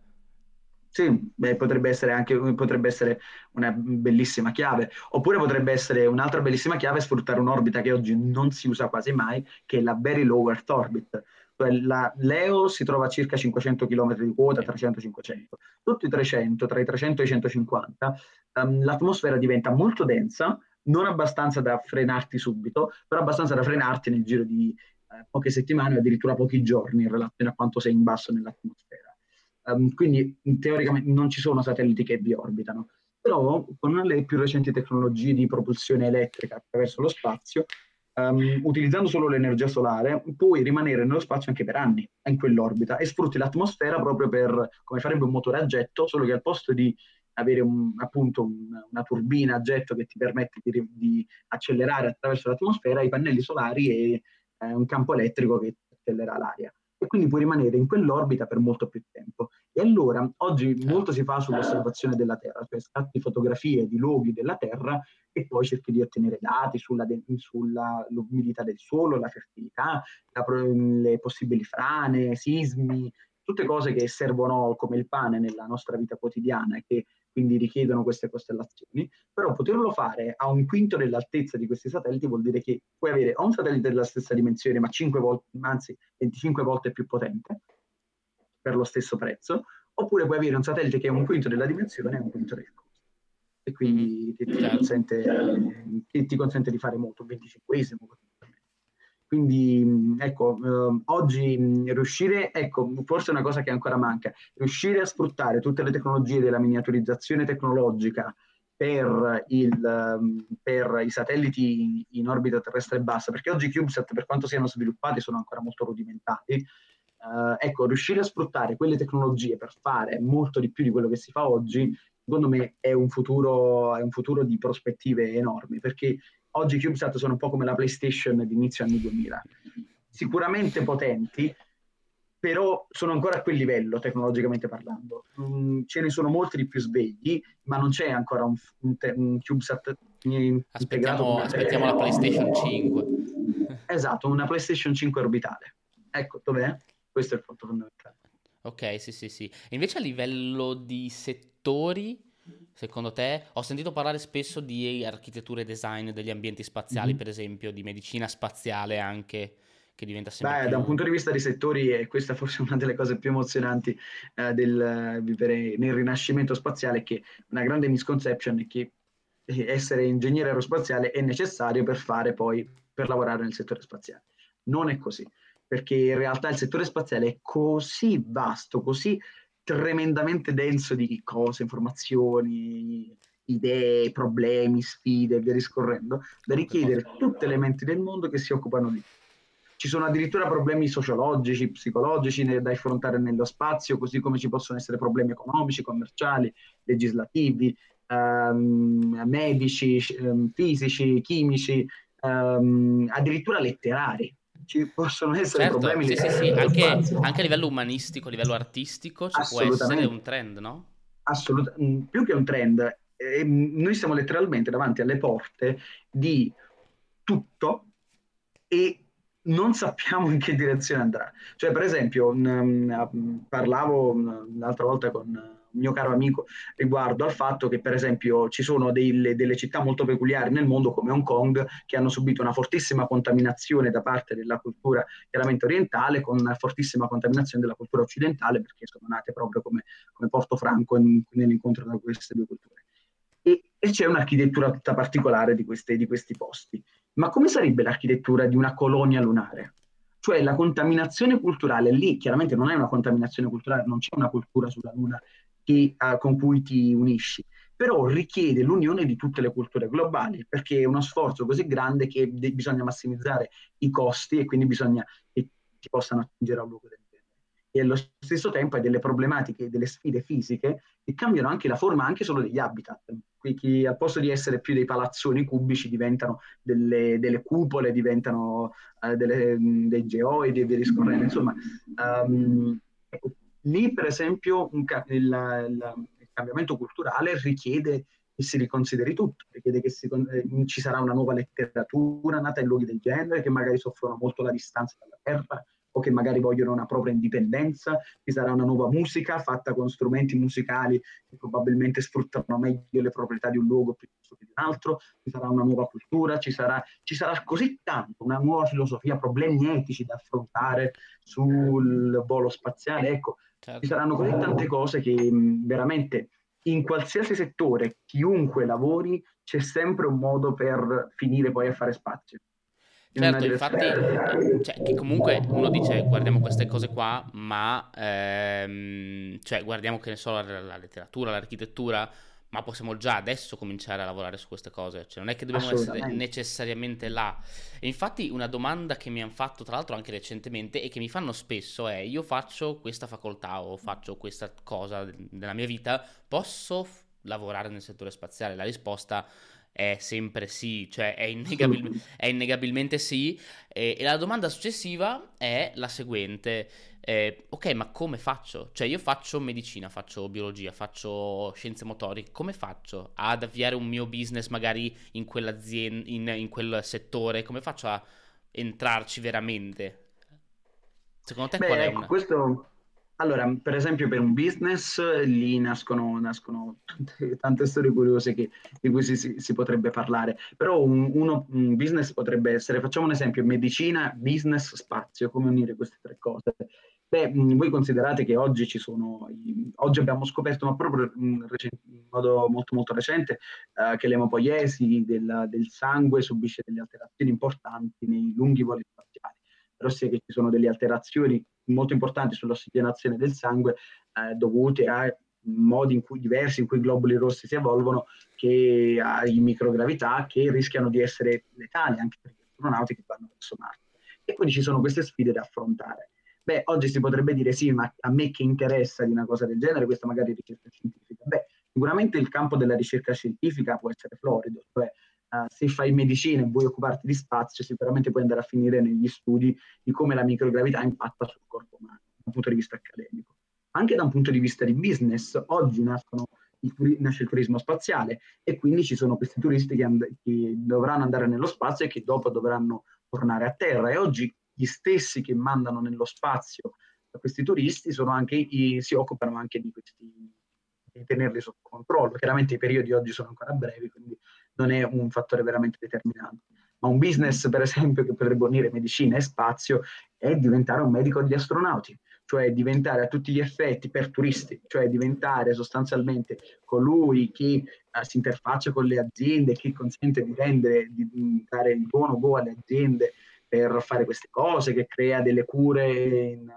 Sì, beh, potrebbe essere anche potrebbe essere una bellissima chiave, oppure potrebbe essere un'altra bellissima chiave sfruttare un'orbita che oggi non si usa quasi mai, che è la Very Low Earth Orbit. Cioè la Leo si trova a circa 500 km di quota, 300-500. Tutti i 300, tra i 300 e i 150, um, l'atmosfera diventa molto densa, non abbastanza da frenarti subito, però abbastanza da frenarti nel giro di eh, poche settimane o addirittura pochi giorni in relazione a quanto sei in basso nell'atmosfera. Um, quindi teoricamente non ci sono satelliti che vi orbitano, però con le più recenti tecnologie di propulsione elettrica attraverso lo spazio, um, utilizzando solo l'energia solare, puoi rimanere nello spazio anche per anni in quell'orbita e sfrutti l'atmosfera proprio per come farebbe un motore a getto, solo che al posto di avere un, appunto un, una turbina a getto che ti permette di, di, accelerare attraverso l'atmosfera, i pannelli solari e eh, un campo elettrico che accelera l'aria e quindi puoi rimanere in quell'orbita per molto più tempo. E allora oggi certo. molto si fa sull'osservazione della Terra, cioè scatti fotografie di luoghi della Terra e poi cerchi di ottenere dati sulla, sulla l'umidità del suolo, la fertilità, la, le possibili frane, sismi, tutte cose che servono come il pane nella nostra vita quotidiana e che quindi richiedono queste costellazioni, però poterlo fare a un quinto dell'altezza di questi satelliti vuol dire che puoi avere o un satellite della stessa dimensione, ma 5 volte, anzi 25 volte più potente per lo stesso prezzo, oppure puoi avere un satellite che è un quinto della dimensione e un quinto del costo. E quindi mm-hmm. ti, ti, consente, ti, ti consente di fare molto, un venticinquesimo. Quindi, ecco, eh, oggi riuscire, ecco, forse è una cosa che ancora manca, riuscire a sfruttare tutte le tecnologie della miniaturizzazione tecnologica per, il, per i satelliti in orbita terrestre bassa, perché oggi i CubeSat, per quanto siano sviluppati, sono ancora molto rudimentali. Uh, ecco, riuscire a sfruttare quelle tecnologie per fare molto di più di quello che si fa oggi, secondo me è un futuro, è un futuro di prospettive enormi, perché oggi i CubeSat sono un po' come la PlayStation di inizio anni 2000. Sicuramente potenti, però sono ancora a quel livello tecnologicamente parlando. Mm, ce ne sono molti di più svegli, ma non c'è ancora un, un, te- un CubeSat aspettiamo, aspettiamo la PlayStation 5. Esatto, una PlayStation 5 orbitale. Ecco, dov'è? Questo è il punto fondamentale. Ok, sì, sì, sì. Invece a livello di settori, secondo te, ho sentito parlare spesso di architettura e design degli ambienti spaziali, mm-hmm. per esempio, di medicina spaziale anche che diventa sempre Beh, più... da un punto di vista dei settori, e questa è forse una delle cose più emozionanti eh, del vivere nel rinascimento spaziale, che una grande misconception è che essere ingegnere aerospaziale è necessario per fare poi, per lavorare nel settore spaziale. Non è così, perché in realtà il settore spaziale è così vasto, così tremendamente denso di cose, informazioni, idee, problemi, sfide e via discorrendo, da richiedere tutte le menti del mondo che si occupano di ci sono addirittura problemi sociologici, psicologici da affrontare nello spazio, così come ci possono essere problemi economici, commerciali, legislativi, ehm, medici, ehm, fisici, chimici, ehm, addirittura letterari. Ci possono essere certo, problemi sì, sì, sì. Anche, anche, a livello umanistico, a livello artistico, ci può essere un trend, no? Assolutamente, mm, più che un trend, eh, noi siamo letteralmente davanti alle porte di tutto e non sappiamo in che direzione andrà. Cioè, per esempio, um, parlavo l'altra volta con mio caro amico riguardo al fatto che, per esempio, ci sono delle, delle, città molto peculiari nel mondo come Hong Kong che hanno subito una fortissima contaminazione da parte della cultura chiaramente orientale con una fortissima contaminazione della cultura occidentale perché sono nate proprio come, come Porto Franco in, nell'incontro tra queste due culture. E, e c'è un'architettura tutta particolare di, queste, di questi posti. Ma come sarebbe l'architettura di una colonia lunare? Cioè la contaminazione culturale lì, chiaramente non è una contaminazione culturale, non c'è una cultura sulla Luna che, uh, con cui ti unisci, però richiede l'unione di tutte le culture globali, perché è uno sforzo così grande che de- bisogna massimizzare i costi e quindi bisogna che ti possano attingere a un luogo del genere. E allo stesso tempo hai delle problematiche, delle sfide fisiche che cambiano anche la forma anche solo degli habitat qui al posto di essere più dei palazzoni cubici diventano delle, delle cupole, diventano uh, delle, dei geoidi e via discorrendo. Insomma, um, ecco, lì per esempio ca- il, il, il, cambiamento culturale richiede che si riconsideri tutto, richiede che si, eh, ci sarà una nuova letteratura nata in luoghi del genere che magari soffrono molto la distanza dalla terra, o che magari vogliono una propria indipendenza, ci sarà una nuova musica fatta con strumenti musicali che probabilmente sfruttano meglio le proprietà di un luogo piuttosto che di un altro, ci sarà una nuova cultura, ci sarà, ci sarà così tanto, una nuova filosofia, problemi etici da affrontare sul volo spaziale, ecco, certo. ci saranno così tante cose che mh, veramente in qualsiasi settore, chiunque lavori, c'è sempre un modo per finire poi a fare spazio. Certo, infatti, cioè, che comunque uno dice guardiamo queste cose qua, ma ehm, cioè, guardiamo che ne so la, la, letteratura, l'architettura, ma possiamo già adesso cominciare a lavorare su queste cose, cioè non è che dobbiamo essere necessariamente là. E infatti una domanda che mi hanno fatto tra l'altro anche recentemente e che mi fanno spesso è io faccio questa facoltà o faccio questa cosa nella mia vita, posso f- lavorare nel settore spaziale? La risposta è sempre sì, cioè è, innegabil- è innegabilmente sì. E, e, la domanda successiva è la seguente. Eh, ok, ma come faccio? Cioè io faccio medicina, faccio biologia, faccio scienze motoriche, come faccio ad avviare un mio business magari in quell'azienda, in, in quel settore? Come faccio a entrarci veramente? Secondo te Beh, qual è ecco, una... questo allora, per esempio per un business lì nascono, nascono tante, tante, storie curiose che, di cui si, si, si, potrebbe parlare, però un, uno, un, business potrebbe essere, facciamo un esempio, medicina, business, spazio, come unire queste tre cose? Beh, voi considerate che oggi ci sono, oggi abbiamo scoperto, ma proprio in, modo molto molto recente, uh, che l'emopoiesi del, del sangue subisce delle alterazioni importanti nei lunghi voli spaziali ossia che ci sono delle alterazioni molto importanti sull'ossigenazione del sangue eh, dovute a modi in cui, diversi in cui i globuli rossi si evolvono, che hai microgravità che rischiano di essere letali anche per gli astronauti che vanno verso Marte. E quindi ci sono queste sfide da affrontare. Beh, oggi si potrebbe dire sì, ma a me che interessa di una cosa del genere, questa magari ricerca scientifica. Beh, sicuramente il campo della ricerca scientifica può essere florido, cioè uh, se fai medicina e vuoi occuparti di spazio, sicuramente puoi andare a finire negli studi di come la microgravità impatta sul corpo umano, dal punto di vista accademico anche da un punto di vista di business. Oggi nascono, il, nasce il turismo spaziale e quindi ci sono questi turisti che, and- che dovranno andare nello spazio e che dopo dovranno tornare a terra. E oggi gli stessi che mandano nello spazio questi turisti i, si occupano anche di questi di tenerli sotto controllo. Chiaramente i periodi oggi sono ancora brevi, quindi non è un fattore veramente determinante. Ma un business, per esempio, che potrebbe unire medicina e spazio è diventare un medico degli astronauti cioè diventare a tutti gli effetti per turisti, cioè diventare sostanzialmente colui che uh, si interfaccia con le aziende, che consente di rendere, di dare il buono go alle aziende per fare queste cose, che crea delle cure, in,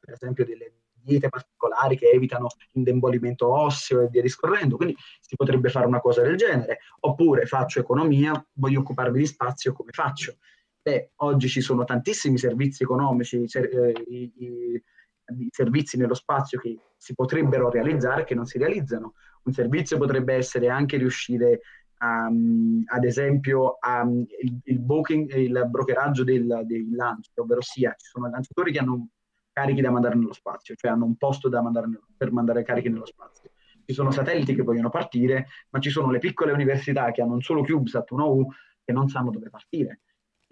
per esempio delle diete particolari che evitano l'indebolimento osseo e via discorrendo. Quindi si potrebbe fare una cosa del genere. Oppure faccio economia, voglio occuparmi di spazio, come faccio? Beh, oggi ci sono tantissimi servizi economici, eh, i, i, i, servizi nello spazio che si potrebbero realizzare che non si realizzano. Un servizio potrebbe essere anche riuscire a, ad esempio a, il, il, booking, il brokeraggio del, dei lanci, ovvero sia ci sono lanciatori che hanno carichi da mandare nello spazio, cioè hanno un posto da mandare per mandare carichi nello spazio. Ci sono satelliti che vogliono partire, ma ci sono le piccole università che hanno un solo CubeSat, una U, che non sanno dove partire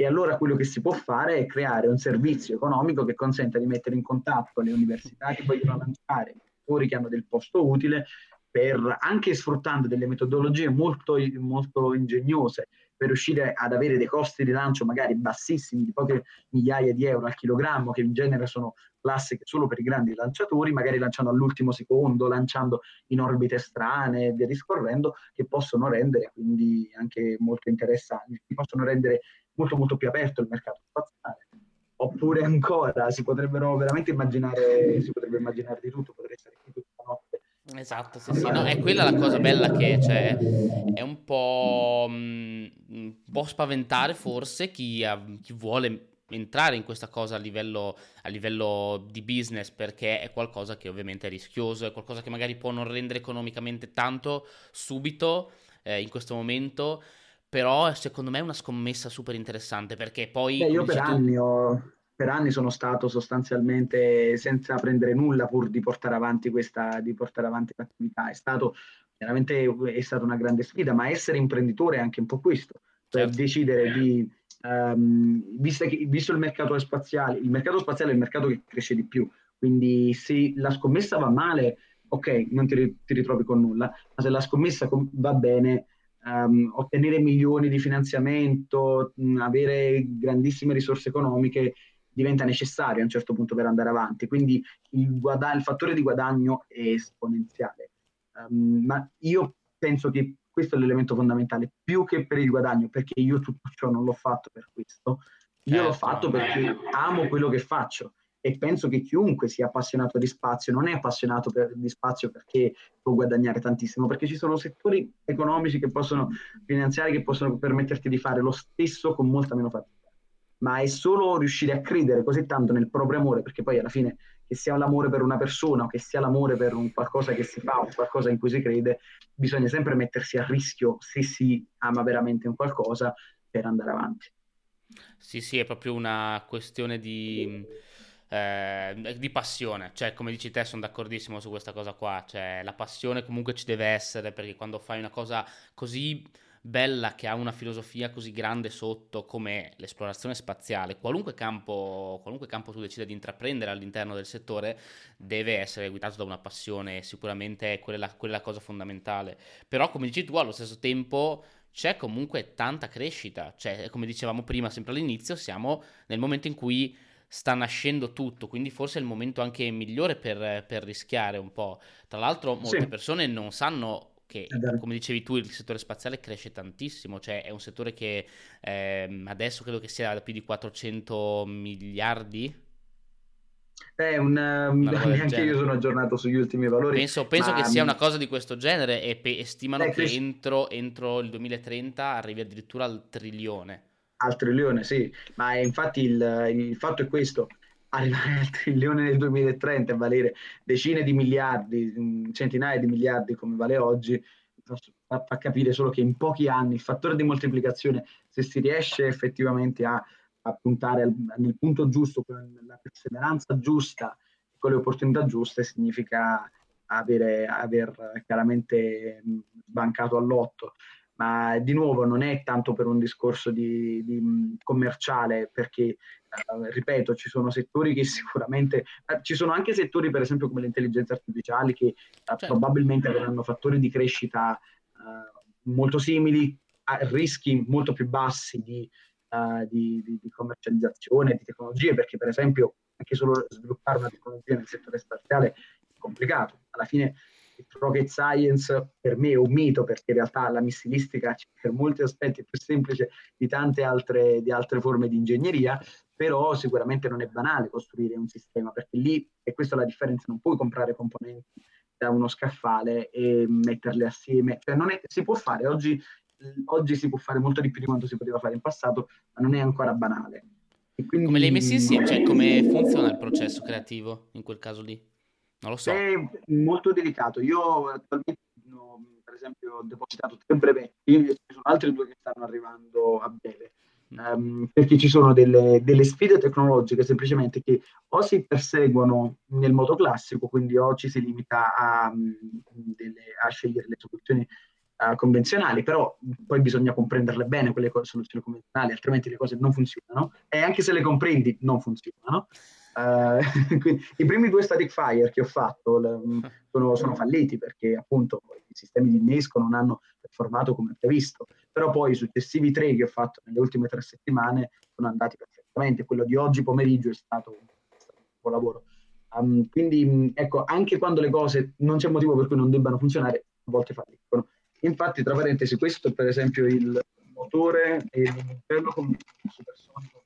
e allora quello che si può fare è creare un servizio economico che consenta di mettere in contatto le università che vogliono lanciare i che hanno del posto utile, per, anche sfruttando delle metodologie molto, molto ingegnose per riuscire ad avere dei costi di lancio magari bassissimi, di poche migliaia di euro al chilogrammo, che in genere sono classiche solo per i grandi lanciatori, magari lanciando all'ultimo secondo, lanciando in orbite strane e via discorrendo, che possono rendere quindi anche molto interessanti, possono rendere molto molto più aperto il mercato spaziale. Oppure ancora si potrebbero veramente immaginare, si potrebbe immaginare di tutto, qui tutta la notte Esatto, sì, sì, no, è quella la cosa bella che cioè, è un po', mm, un po' spaventare forse chi, ha, chi, vuole entrare in questa cosa a livello, a livello, di business perché è qualcosa che ovviamente è rischioso, è qualcosa che magari può non rendere economicamente tanto subito eh, in questo momento, però secondo me è una scommessa super interessante perché poi... Beh, io per anni ho per anni sono stato sostanzialmente senza prendere nulla pur di portare avanti questa di portare avanti l'attività. È stato veramente è stata una grande sfida, ma essere imprenditore è anche un po' questo, cioè certo. decidere di um, visto, che, visto il mercato spaziale, il mercato spaziale è il mercato che cresce di più, quindi se la scommessa va male, ok, non ti, ti ritrovi con nulla, ma se la scommessa va bene, um, ottenere milioni di finanziamento, mh, avere grandissime risorse economiche diventa necessario a un certo punto per andare avanti, quindi il, guada- il fattore di guadagno è esponenziale. Um, ma io penso che questo è l'elemento fondamentale, più che per il guadagno, perché io tutto ciò non l'ho fatto per questo, io certo, l'ho fatto perché amo quello che faccio e penso che chiunque sia appassionato di spazio non è appassionato per, di spazio perché può guadagnare tantissimo, perché ci sono settori economici che possono finanziari che possono permetterti di fare lo stesso con molta meno fatica ma è solo riuscire a credere così tanto nel proprio amore, perché poi alla fine che sia l'amore per una persona o che sia l'amore per un qualcosa che si fa o qualcosa in cui si crede, bisogna sempre mettersi a rischio se si ama veramente un qualcosa per andare avanti. Sì, sì, è proprio una questione di, eh, di passione, cioè come dici te sono d'accordissimo su questa cosa qua, cioè la passione comunque ci deve essere perché quando fai una cosa così bella che ha una filosofia così grande sotto come l'esplorazione spaziale, qualunque campo, qualunque campo tu decida di intraprendere all'interno del settore, deve essere guidato da una passione, sicuramente è quella, quella cosa fondamentale. Però, come dici tu, allo stesso tempo c'è comunque tanta crescita, cioè, come dicevamo prima, sempre all'inizio, siamo nel momento in cui sta nascendo tutto, quindi forse è il momento anche migliore per, per rischiare un po'. Tra l'altro molte sì. persone non sanno che come dicevi tu il settore spaziale cresce tantissimo, cioè è un settore che eh, adesso credo che sia da più di 400 miliardi. È un, um, anche io sono aggiornato sugli ultimi valori. Penso, penso ma... che sia una cosa di questo genere e, pe- stimano eh, che entro, entro, il 2030 arrivi addirittura al trilione. Al trilione, sì, ma infatti il, il fatto è questo, arrivare al trilione nel 2030 e valere decine di miliardi, mm, centinaia di miliardi come vale oggi, fa, capire solo che in pochi anni il fattore di moltiplicazione, se si riesce effettivamente a, a puntare al, nel punto giusto, con la perseveranza giusta, con le opportunità giuste, significa avere, aver chiaramente mm, sbancato all'otto ma di nuovo non è tanto per un discorso di, di mm, commerciale, perché eh, ripeto, ci sono settori che sicuramente, eh, ci sono anche settori per esempio come le intelligenze artificiali che eh, certo. probabilmente avranno fattori di crescita molto simili, a rischi molto più bassi di, uh, di, di, di commercializzazione, di tecnologie, perché per esempio anche solo sviluppare una tecnologia nel settore spaziale è complicato. Alla fine rocket science per me è un mito perché in realtà la missilistica per molti aspetti è più semplice di tante altre, di altre forme di ingegneria, però sicuramente non è banale costruire un sistema perché lì, e questa è la differenza, non puoi comprare componenti da uno scaffale e metterle assieme, cioè non è, si può fare, oggi, oggi si può fare molto di più di quanto si poteva fare in passato, ma non è ancora banale. Quindi, come le hai messe insieme? Cioè, come funziona il processo creativo in quel caso lì? Non lo so. È molto delicato. Io attualmente per esempio, ho depositato tre brevetti, ci sono altri due che stanno arrivando a breve. Um, perché ci sono delle, delle, sfide tecnologiche semplicemente che o si perseguono nel modo classico, quindi o ci si limita a, delle, a scegliere le soluzioni uh, convenzionali, però poi bisogna comprenderle bene quelle soluzioni convenzionali, altrimenti le cose non funzionano e anche se le comprendi non funzionano. Uh, I primi due static fire che ho fatto le, sono, sono, falliti perché appunto i sistemi di innesco non hanno performato come previsto, però poi i successivi tre che ho fatto nelle ultime tre settimane sono andati perfettamente. Quello di oggi pomeriggio è stato, un buon lavoro. Um, quindi ecco, anche quando le cose non c'è motivo per cui non debbano funzionare, a volte falliscono. Infatti, tra parentesi, questo è per esempio il motore e l'interno con supersonico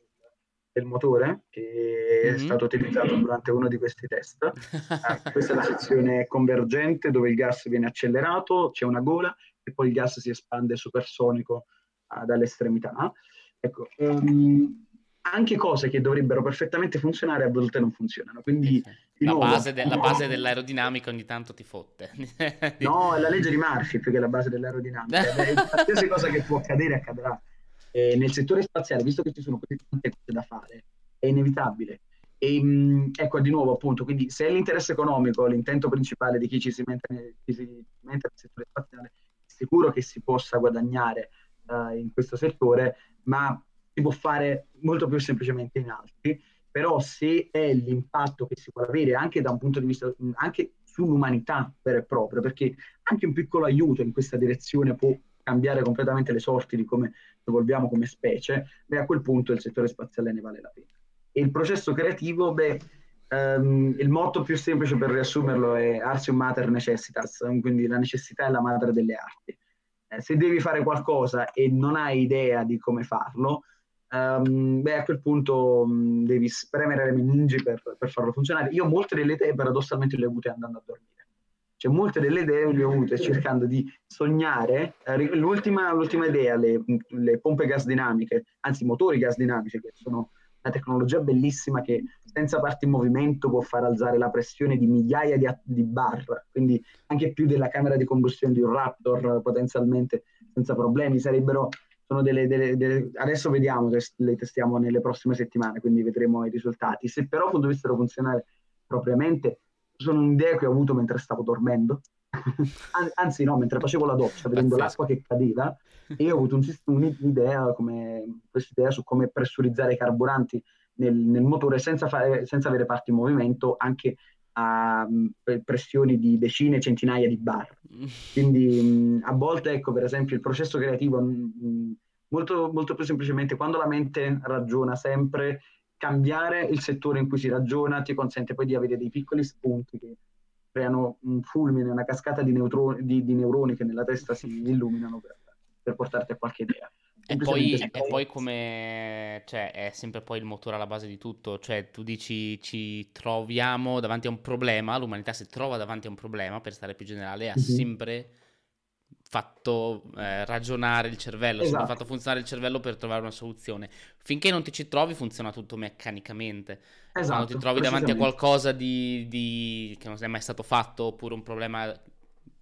del motore che mm-hmm. è stato utilizzato durante uno di questi test. Eh, questa è la sezione convergente dove il gas viene accelerato, c'è una gola e poi il gas si espande supersonico uh, dalle estremità. Ecco, um, anche cose che dovrebbero perfettamente funzionare a volte non funzionano. Quindi, la, nuovo, base de- la, base dell'aerodinamica ogni tanto ti fotte. no, è la legge di Murphy più che la base dell'aerodinamica. Qualsiasi cosa che può accadere accadrà eh, nel settore spaziale, visto che ci sono così tante cose da fare, è inevitabile. E, mh, ecco, di nuovo, appunto, quindi se è l'interesse economico l'intento principale di chi ci si mette nel, si mette nel settore spaziale, è sicuro che si possa guadagnare uh, in questo settore, ma si può fare molto più semplicemente in altri. Però se è l'impatto che si può avere anche da un punto di vista, anche sull'umanità vera e propria, perché anche un piccolo aiuto in questa direzione può cambiare completamente le sorti di come evolviamo come specie, beh, a quel punto il settore spaziale ne vale la pena. E il processo creativo, beh, um, il motto più semplice per riassumerlo è Arsium Mater Necessitas, quindi la necessità è la madre delle arti. Eh, se devi fare qualcosa e non hai idea di come farlo, um, beh, a quel punto um, devi spremere le meningi per, per farlo funzionare. Io molte delle idee paradossalmente le ho avute andando a dormire cioè, molte delle idee le ho avute cercando di sognare. Eh, l'ultima, l'ultima, idea, le, le, pompe gas dinamiche, anzi motori gas dinamici, che sono una tecnologia bellissima che senza parti in movimento può far alzare la pressione di migliaia di, di bar, quindi anche più della camera di combustione di un Raptor potenzialmente senza problemi. Sarebbero delle, delle, delle, adesso vediamo, le testiamo nelle prossime settimane, quindi vedremo i risultati. Se però dovessero funzionare propriamente, sono un'idea che ho avuto mentre stavo dormendo, anzi no, mentre facevo la doccia, vedendo l'acqua che cadeva, e ho avuto un, un'idea, come, questa su come pressurizzare i carburanti nel, nel motore senza, fare, senza, avere parti in movimento anche a pressioni di decine, centinaia di bar. Quindi mh, a volte, ecco, per esempio, il processo creativo, mh, molto, molto più semplicemente, quando la mente ragiona sempre cambiare il settore in cui si ragiona ti consente poi di avere dei piccoli spunti che creano un fulmine, una cascata di, neutro- di, di neuroni che nella testa si illuminano per, per portarti a qualche idea. E poi, e poi, come, cioè, è sempre poi il motore alla base di tutto, cioè tu dici ci troviamo davanti a un problema, l'umanità si trova davanti a un problema, per stare più generale, ha mm-hmm. sempre fatto eh, ragionare il cervello, esatto. sempre fatto funzionare il cervello per trovare una soluzione. Finché non ti ci trovi funziona tutto meccanicamente. Esatto, Quando ti trovi davanti a qualcosa di, di, che non è mai stato fatto oppure un problema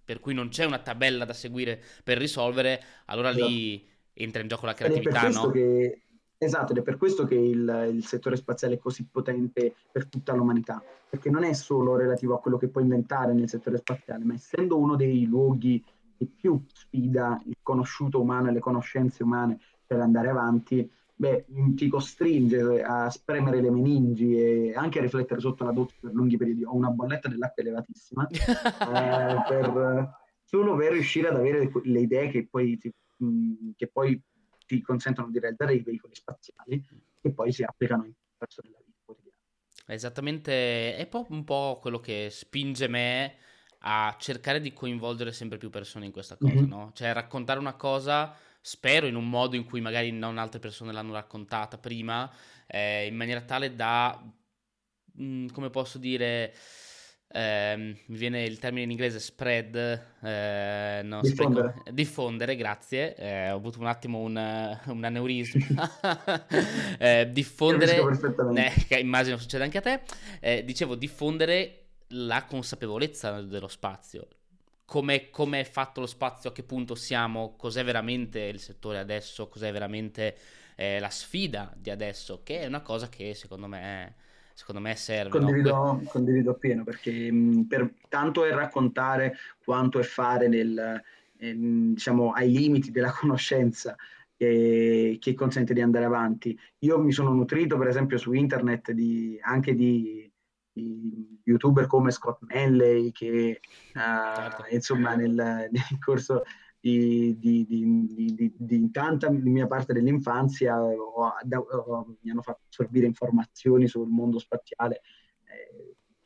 per cui non c'è una tabella da seguire per risolvere, allora esatto. lì entra in gioco la creatività, no? Che, esatto, ed è per questo che il, il, settore spaziale è così potente per tutta l'umanità, perché non è solo relativo a quello che puoi inventare nel settore spaziale, ma essendo uno dei luoghi che più sfida il conosciuto umano e le conoscenze umane per andare avanti, beh, ti costringe a spremere le meningi e anche a riflettere sotto la doccia per lunghi periodi. Ho una bolletta dell'acqua elevatissima eh, per, solo per riuscire ad avere le idee che poi ti che poi ti consentono di realizzare i veicoli spaziali che poi si applicano in resto della vita quotidiana. Esattamente, è un po' quello che spinge me a cercare di coinvolgere sempre più persone in questa cosa, mm-hmm. no? Cioè raccontare una cosa, spero in un modo in cui magari non altre persone l'hanno raccontata prima, eh, in maniera tale da, mh, mm, come posso dire, eh, mi viene il termine in inglese spread, eh, no, diffondere. Spreco, diffondere, grazie, eh, ho avuto un attimo un, un aneurisma, eh, diffondere, eh, immagino succeda anche a te, eh, dicevo diffondere la consapevolezza dello spazio, come è fatto lo spazio, a che punto siamo, cos'è veramente il settore adesso, cos'è veramente la sfida di adesso, che è una cosa che secondo me... Secondo me serve. Condivido, no? condivido appieno perché mh, per, tanto è raccontare quanto è fare nel, eh, diciamo, ai limiti della conoscenza che, che, consente di andare avanti. Io mi sono nutrito per esempio su internet di, anche di youtuber come Scott Manley che certo. insomma nel, nel corso di, di, di, di, tanta mia parte dell'infanzia ho, ho, mi hanno fatto assorbire informazioni sul mondo spaziale.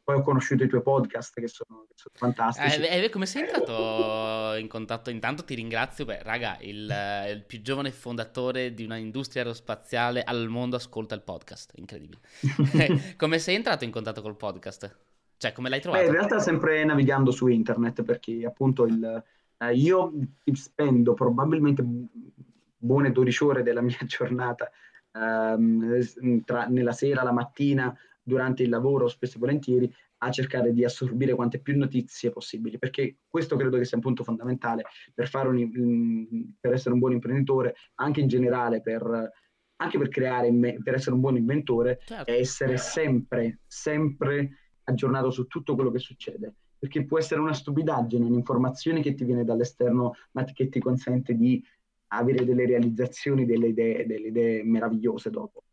Eh, poi ho conosciuto i tuoi podcast che sono, che sono fantastici. Eh, eh, come sei entrato in contatto? Intanto ti ringrazio. Beh, raga, il, il, più giovane fondatore di una industria aerospaziale al mondo ascolta il podcast. Incredibile. Eh, come sei entrato in contatto col podcast? Cioè, come l'hai trovato? Beh, in realtà sempre navigando su internet perché appunto il eh, io spendo probabilmente buone 12 ore della mia giornata ehm, tra, nella sera, la mattina, durante il lavoro, spesso e volentieri, a cercare di assorbire quante più notizie possibili, perché questo credo che sia un punto fondamentale per, un, per essere un buon imprenditore, anche in generale per, anche per creare, per essere un buon inventore, certo. è essere sempre, sempre aggiornato su tutto quello che succede perché può essere una stupidaggine, un'informazione che ti viene dall'esterno, ma che ti consente di avere delle realizzazioni, delle idee, delle idee meravigliose dopo.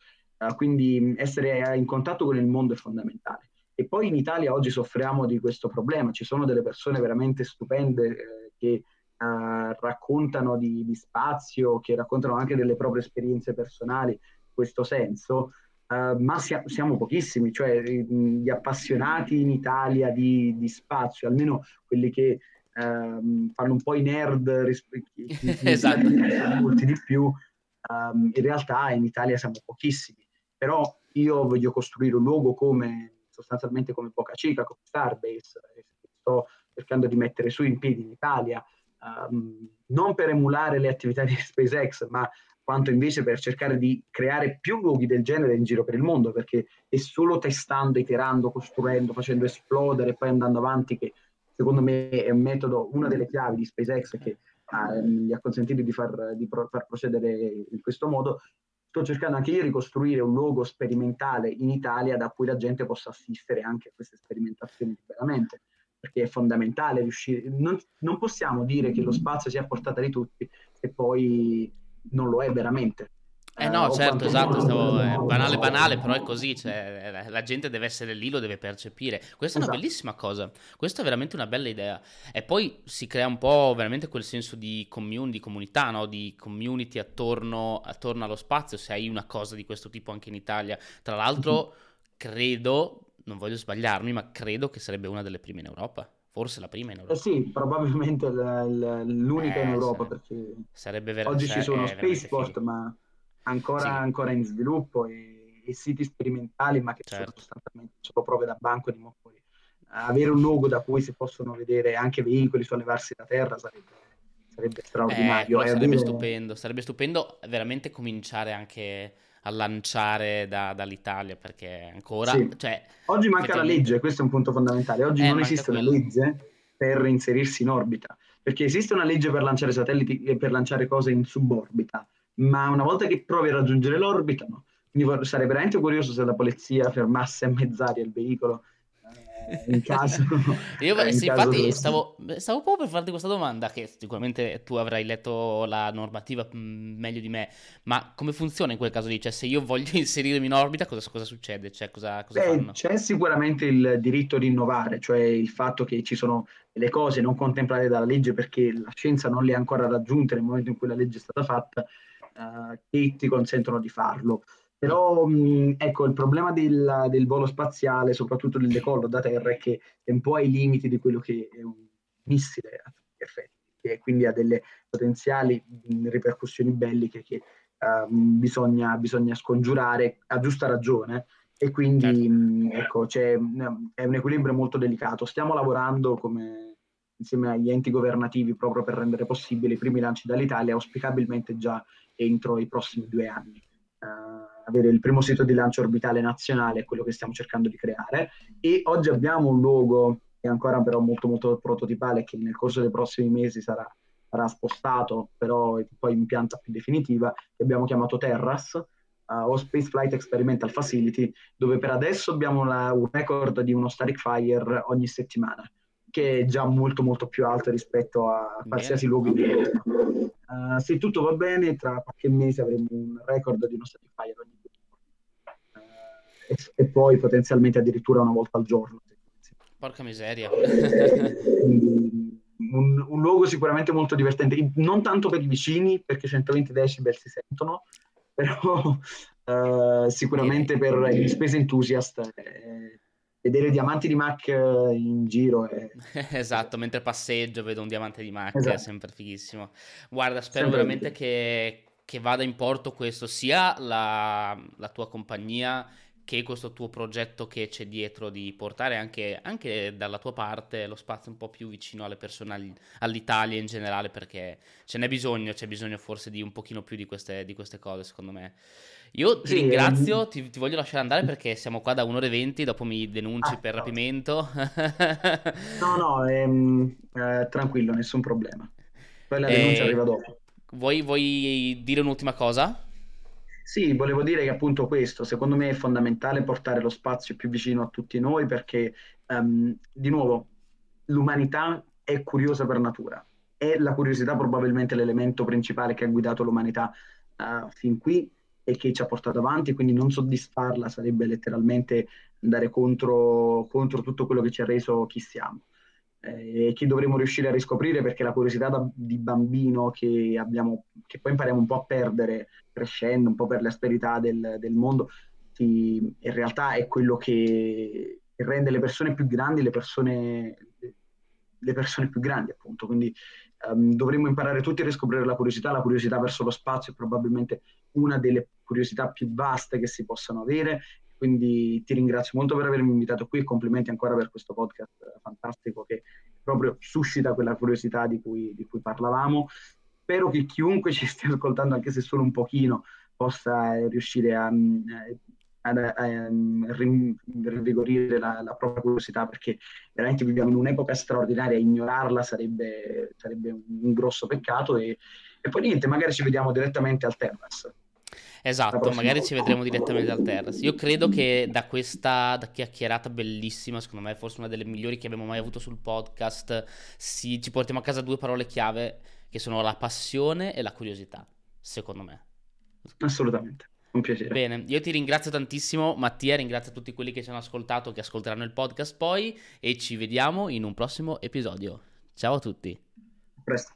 Uh, quindi essere in contatto con il mondo è fondamentale. E poi in Italia oggi soffriamo di questo problema, ci sono delle persone veramente stupende eh, che uh, raccontano di, di, spazio, che raccontano anche delle proprie esperienze personali in questo senso, Uh, ma sia, siamo pochissimi, cioè gli appassionati in Italia di, di spazio, almeno quelli che uh, fanno un po' i nerd rispetto esatto. molti di più, um, in realtà in Italia siamo pochissimi, però io voglio costruire un luogo come sostanzialmente come Boca Chica, come Starbase, sto cercando di mettere su in piedi in Italia, um, non per emulare le attività di SpaceX, ma quanto invece per cercare di creare più luoghi del genere in giro per il mondo, perché è solo testando, iterando, costruendo, facendo esplodere e poi andando avanti che secondo me è un metodo, una delle chiavi di SpaceX che ah, gli ha consentito di far, di pro- far procedere in questo modo. Sto cercando anche io di costruire un luogo sperimentale in Italia da cui la gente possa assistere anche a queste sperimentazioni liberamente perché è fondamentale riuscire. Non, non possiamo dire che lo spazio sia a portata di tutti se poi non lo è veramente. Eh no, eh, certo, esatto, stavo, è banale banale, però è così, cioè, la gente deve essere lì, lo deve percepire. Questa è una esatto. bellissima cosa, questa è veramente una bella idea. E poi si crea un po' veramente quel senso di commune, di comunità, no? di community attorno, attorno, allo spazio, se hai una cosa di questo tipo anche in Italia. Tra l'altro, mm-hmm. credo, non voglio sbagliarmi, ma credo che sarebbe una delle prime in Europa. Forse la prima in Europa. Eh sì, probabilmente l'unica eh, in Europa perché sarebbe ver- oggi ci sono spaceport, ma ancora, sì. ancora, in sviluppo e, e, siti sperimentali, ma che certo. sono sostanzialmente solo prove da banco di motori. Avere un luogo da cui si possono vedere anche veicoli sollevarsi da terra sarebbe, sarebbe straordinario. Eh, sarebbe avere... stupendo, sarebbe stupendo veramente cominciare anche a lanciare da, dall'Italia perché ancora... Sì. Cioè, Oggi manca la legge, questo è un punto fondamentale. Oggi eh, non esiste quello. una legge per inserirsi in orbita, perché esiste una legge per lanciare satelliti e per lanciare cose in suborbita, ma una volta che provi a raggiungere l'orbita, no. Quindi sarei veramente curioso se la polizia fermasse a mezz'aria il veicolo eh, in caso. Io, in sì, caso infatti, stavo, stavo, proprio per farti questa domanda, che sicuramente tu avrai letto la normativa mm, meglio di me, ma come funziona in quel caso lì? Cioè, se io voglio inserirmi in orbita, cosa, cosa succede? Cioè, cosa, cosa Beh, c'è sicuramente il diritto di innovare, cioè il fatto che ci sono delle cose non contemplate dalla legge perché la scienza non le ha ancora raggiunte nel momento in cui la legge è stata fatta, uh, che ti consentono di farlo. Però mh, ecco, il problema del, del, volo spaziale, soprattutto del decollo da terra, è che è un po' ai limiti di quello che è un missile a tutti gli effetti, e quindi ha delle potenziali mh, ripercussioni belliche che uh, bisogna, bisogna, scongiurare a giusta ragione. E quindi certo. mh, ecco, c'è, è un equilibrio molto delicato. Stiamo lavorando come, insieme agli enti governativi proprio per rendere possibili i primi lanci dall'Italia, auspicabilmente già entro i prossimi due anni. Uh, avere il primo sito di lancio orbitale nazionale, è quello che stiamo cercando di creare, e oggi abbiamo un logo che è ancora però molto molto prototipale, che nel corso dei prossimi mesi sarà, sarà spostato, però poi in pianta più definitiva, che abbiamo chiamato Terras, uh, o Space Flight Experimental Facility, dove per adesso abbiamo la, un record di uno static fire ogni settimana, che è già molto molto più alto rispetto a qualsiasi luogo di Uh, se tutto va bene, tra qualche mese avremo un record di uno static fire ogni e, e, poi potenzialmente addirittura una volta al giorno. Porca miseria. un, un, luogo sicuramente molto divertente, non tanto per i vicini, perché 120 decibel si sentono, però uh, sicuramente per gli space enthusiast. Eh, vedere diamanti di Mac in giro è... esatto mentre passeggio vedo un diamante di Mac esatto. è sempre fighissimo guarda spero sempre veramente che, che, vada in porto questo sia la, la tua compagnia che questo tuo progetto che c'è dietro di portare anche, anche, dalla tua parte lo spazio un po' più vicino alle persone, all'Italia in generale, perché ce n'è bisogno, c'è bisogno forse di un pochino più di queste, di queste cose, secondo me. Io ti sì, ringrazio, ehm... ti, ti, voglio lasciare andare perché siamo qua da un'ora e venti, dopo mi denunci ah, per no. rapimento. no, no, ehm, eh, tranquillo, nessun problema. Poi la denuncia eh, arriva dopo. Vuoi, vuoi dire un'ultima cosa? Sì, volevo dire che appunto questo, secondo me è fondamentale portare lo spazio più vicino a tutti noi perché, um, di nuovo, l'umanità è curiosa per natura. È la curiosità probabilmente l'elemento principale che ha guidato l'umanità uh, fin qui e che ci ha portato avanti, quindi non soddisfarla sarebbe letteralmente andare contro, contro tutto quello che ci ha reso chi siamo eh, che dovremo riuscire a riscoprire perché la curiosità da, di bambino che, abbiamo, che poi impariamo un po' a perdere crescendo, un po' per le asperità del, del mondo, ti, in realtà è quello che, rende le persone più grandi le persone, le persone più grandi appunto. Quindi um, dovremmo imparare tutti a riscoprire la curiosità, la curiosità verso lo spazio è probabilmente una delle curiosità più vaste che si possano avere quindi ti ringrazio molto per avermi invitato qui e complimenti ancora per questo podcast fantastico che proprio suscita quella curiosità di cui, di cui parlavamo. Spero che chiunque ci stia ascoltando, anche se solo un pochino, possa riuscire a, a, a, a rinvigorire la, la, propria curiosità perché veramente viviamo in un'epoca straordinaria, ignorarla sarebbe, sarebbe un grosso peccato e, e, poi niente, magari ci vediamo direttamente al Terras. Esatto, magari ci vedremo direttamente al Terras. Io credo che da questa da chiacchierata bellissima, secondo me forse una delle migliori che abbiamo mai avuto sul podcast, si, ci portiamo a casa due parole chiave che sono la passione e la curiosità, secondo me. Assolutamente. Un piacere. Bene, io ti ringrazio tantissimo Mattia, ringrazio tutti quelli che ci hanno ascoltato, che ascolteranno il podcast poi e ci vediamo in un prossimo episodio. Ciao a tutti. A presto.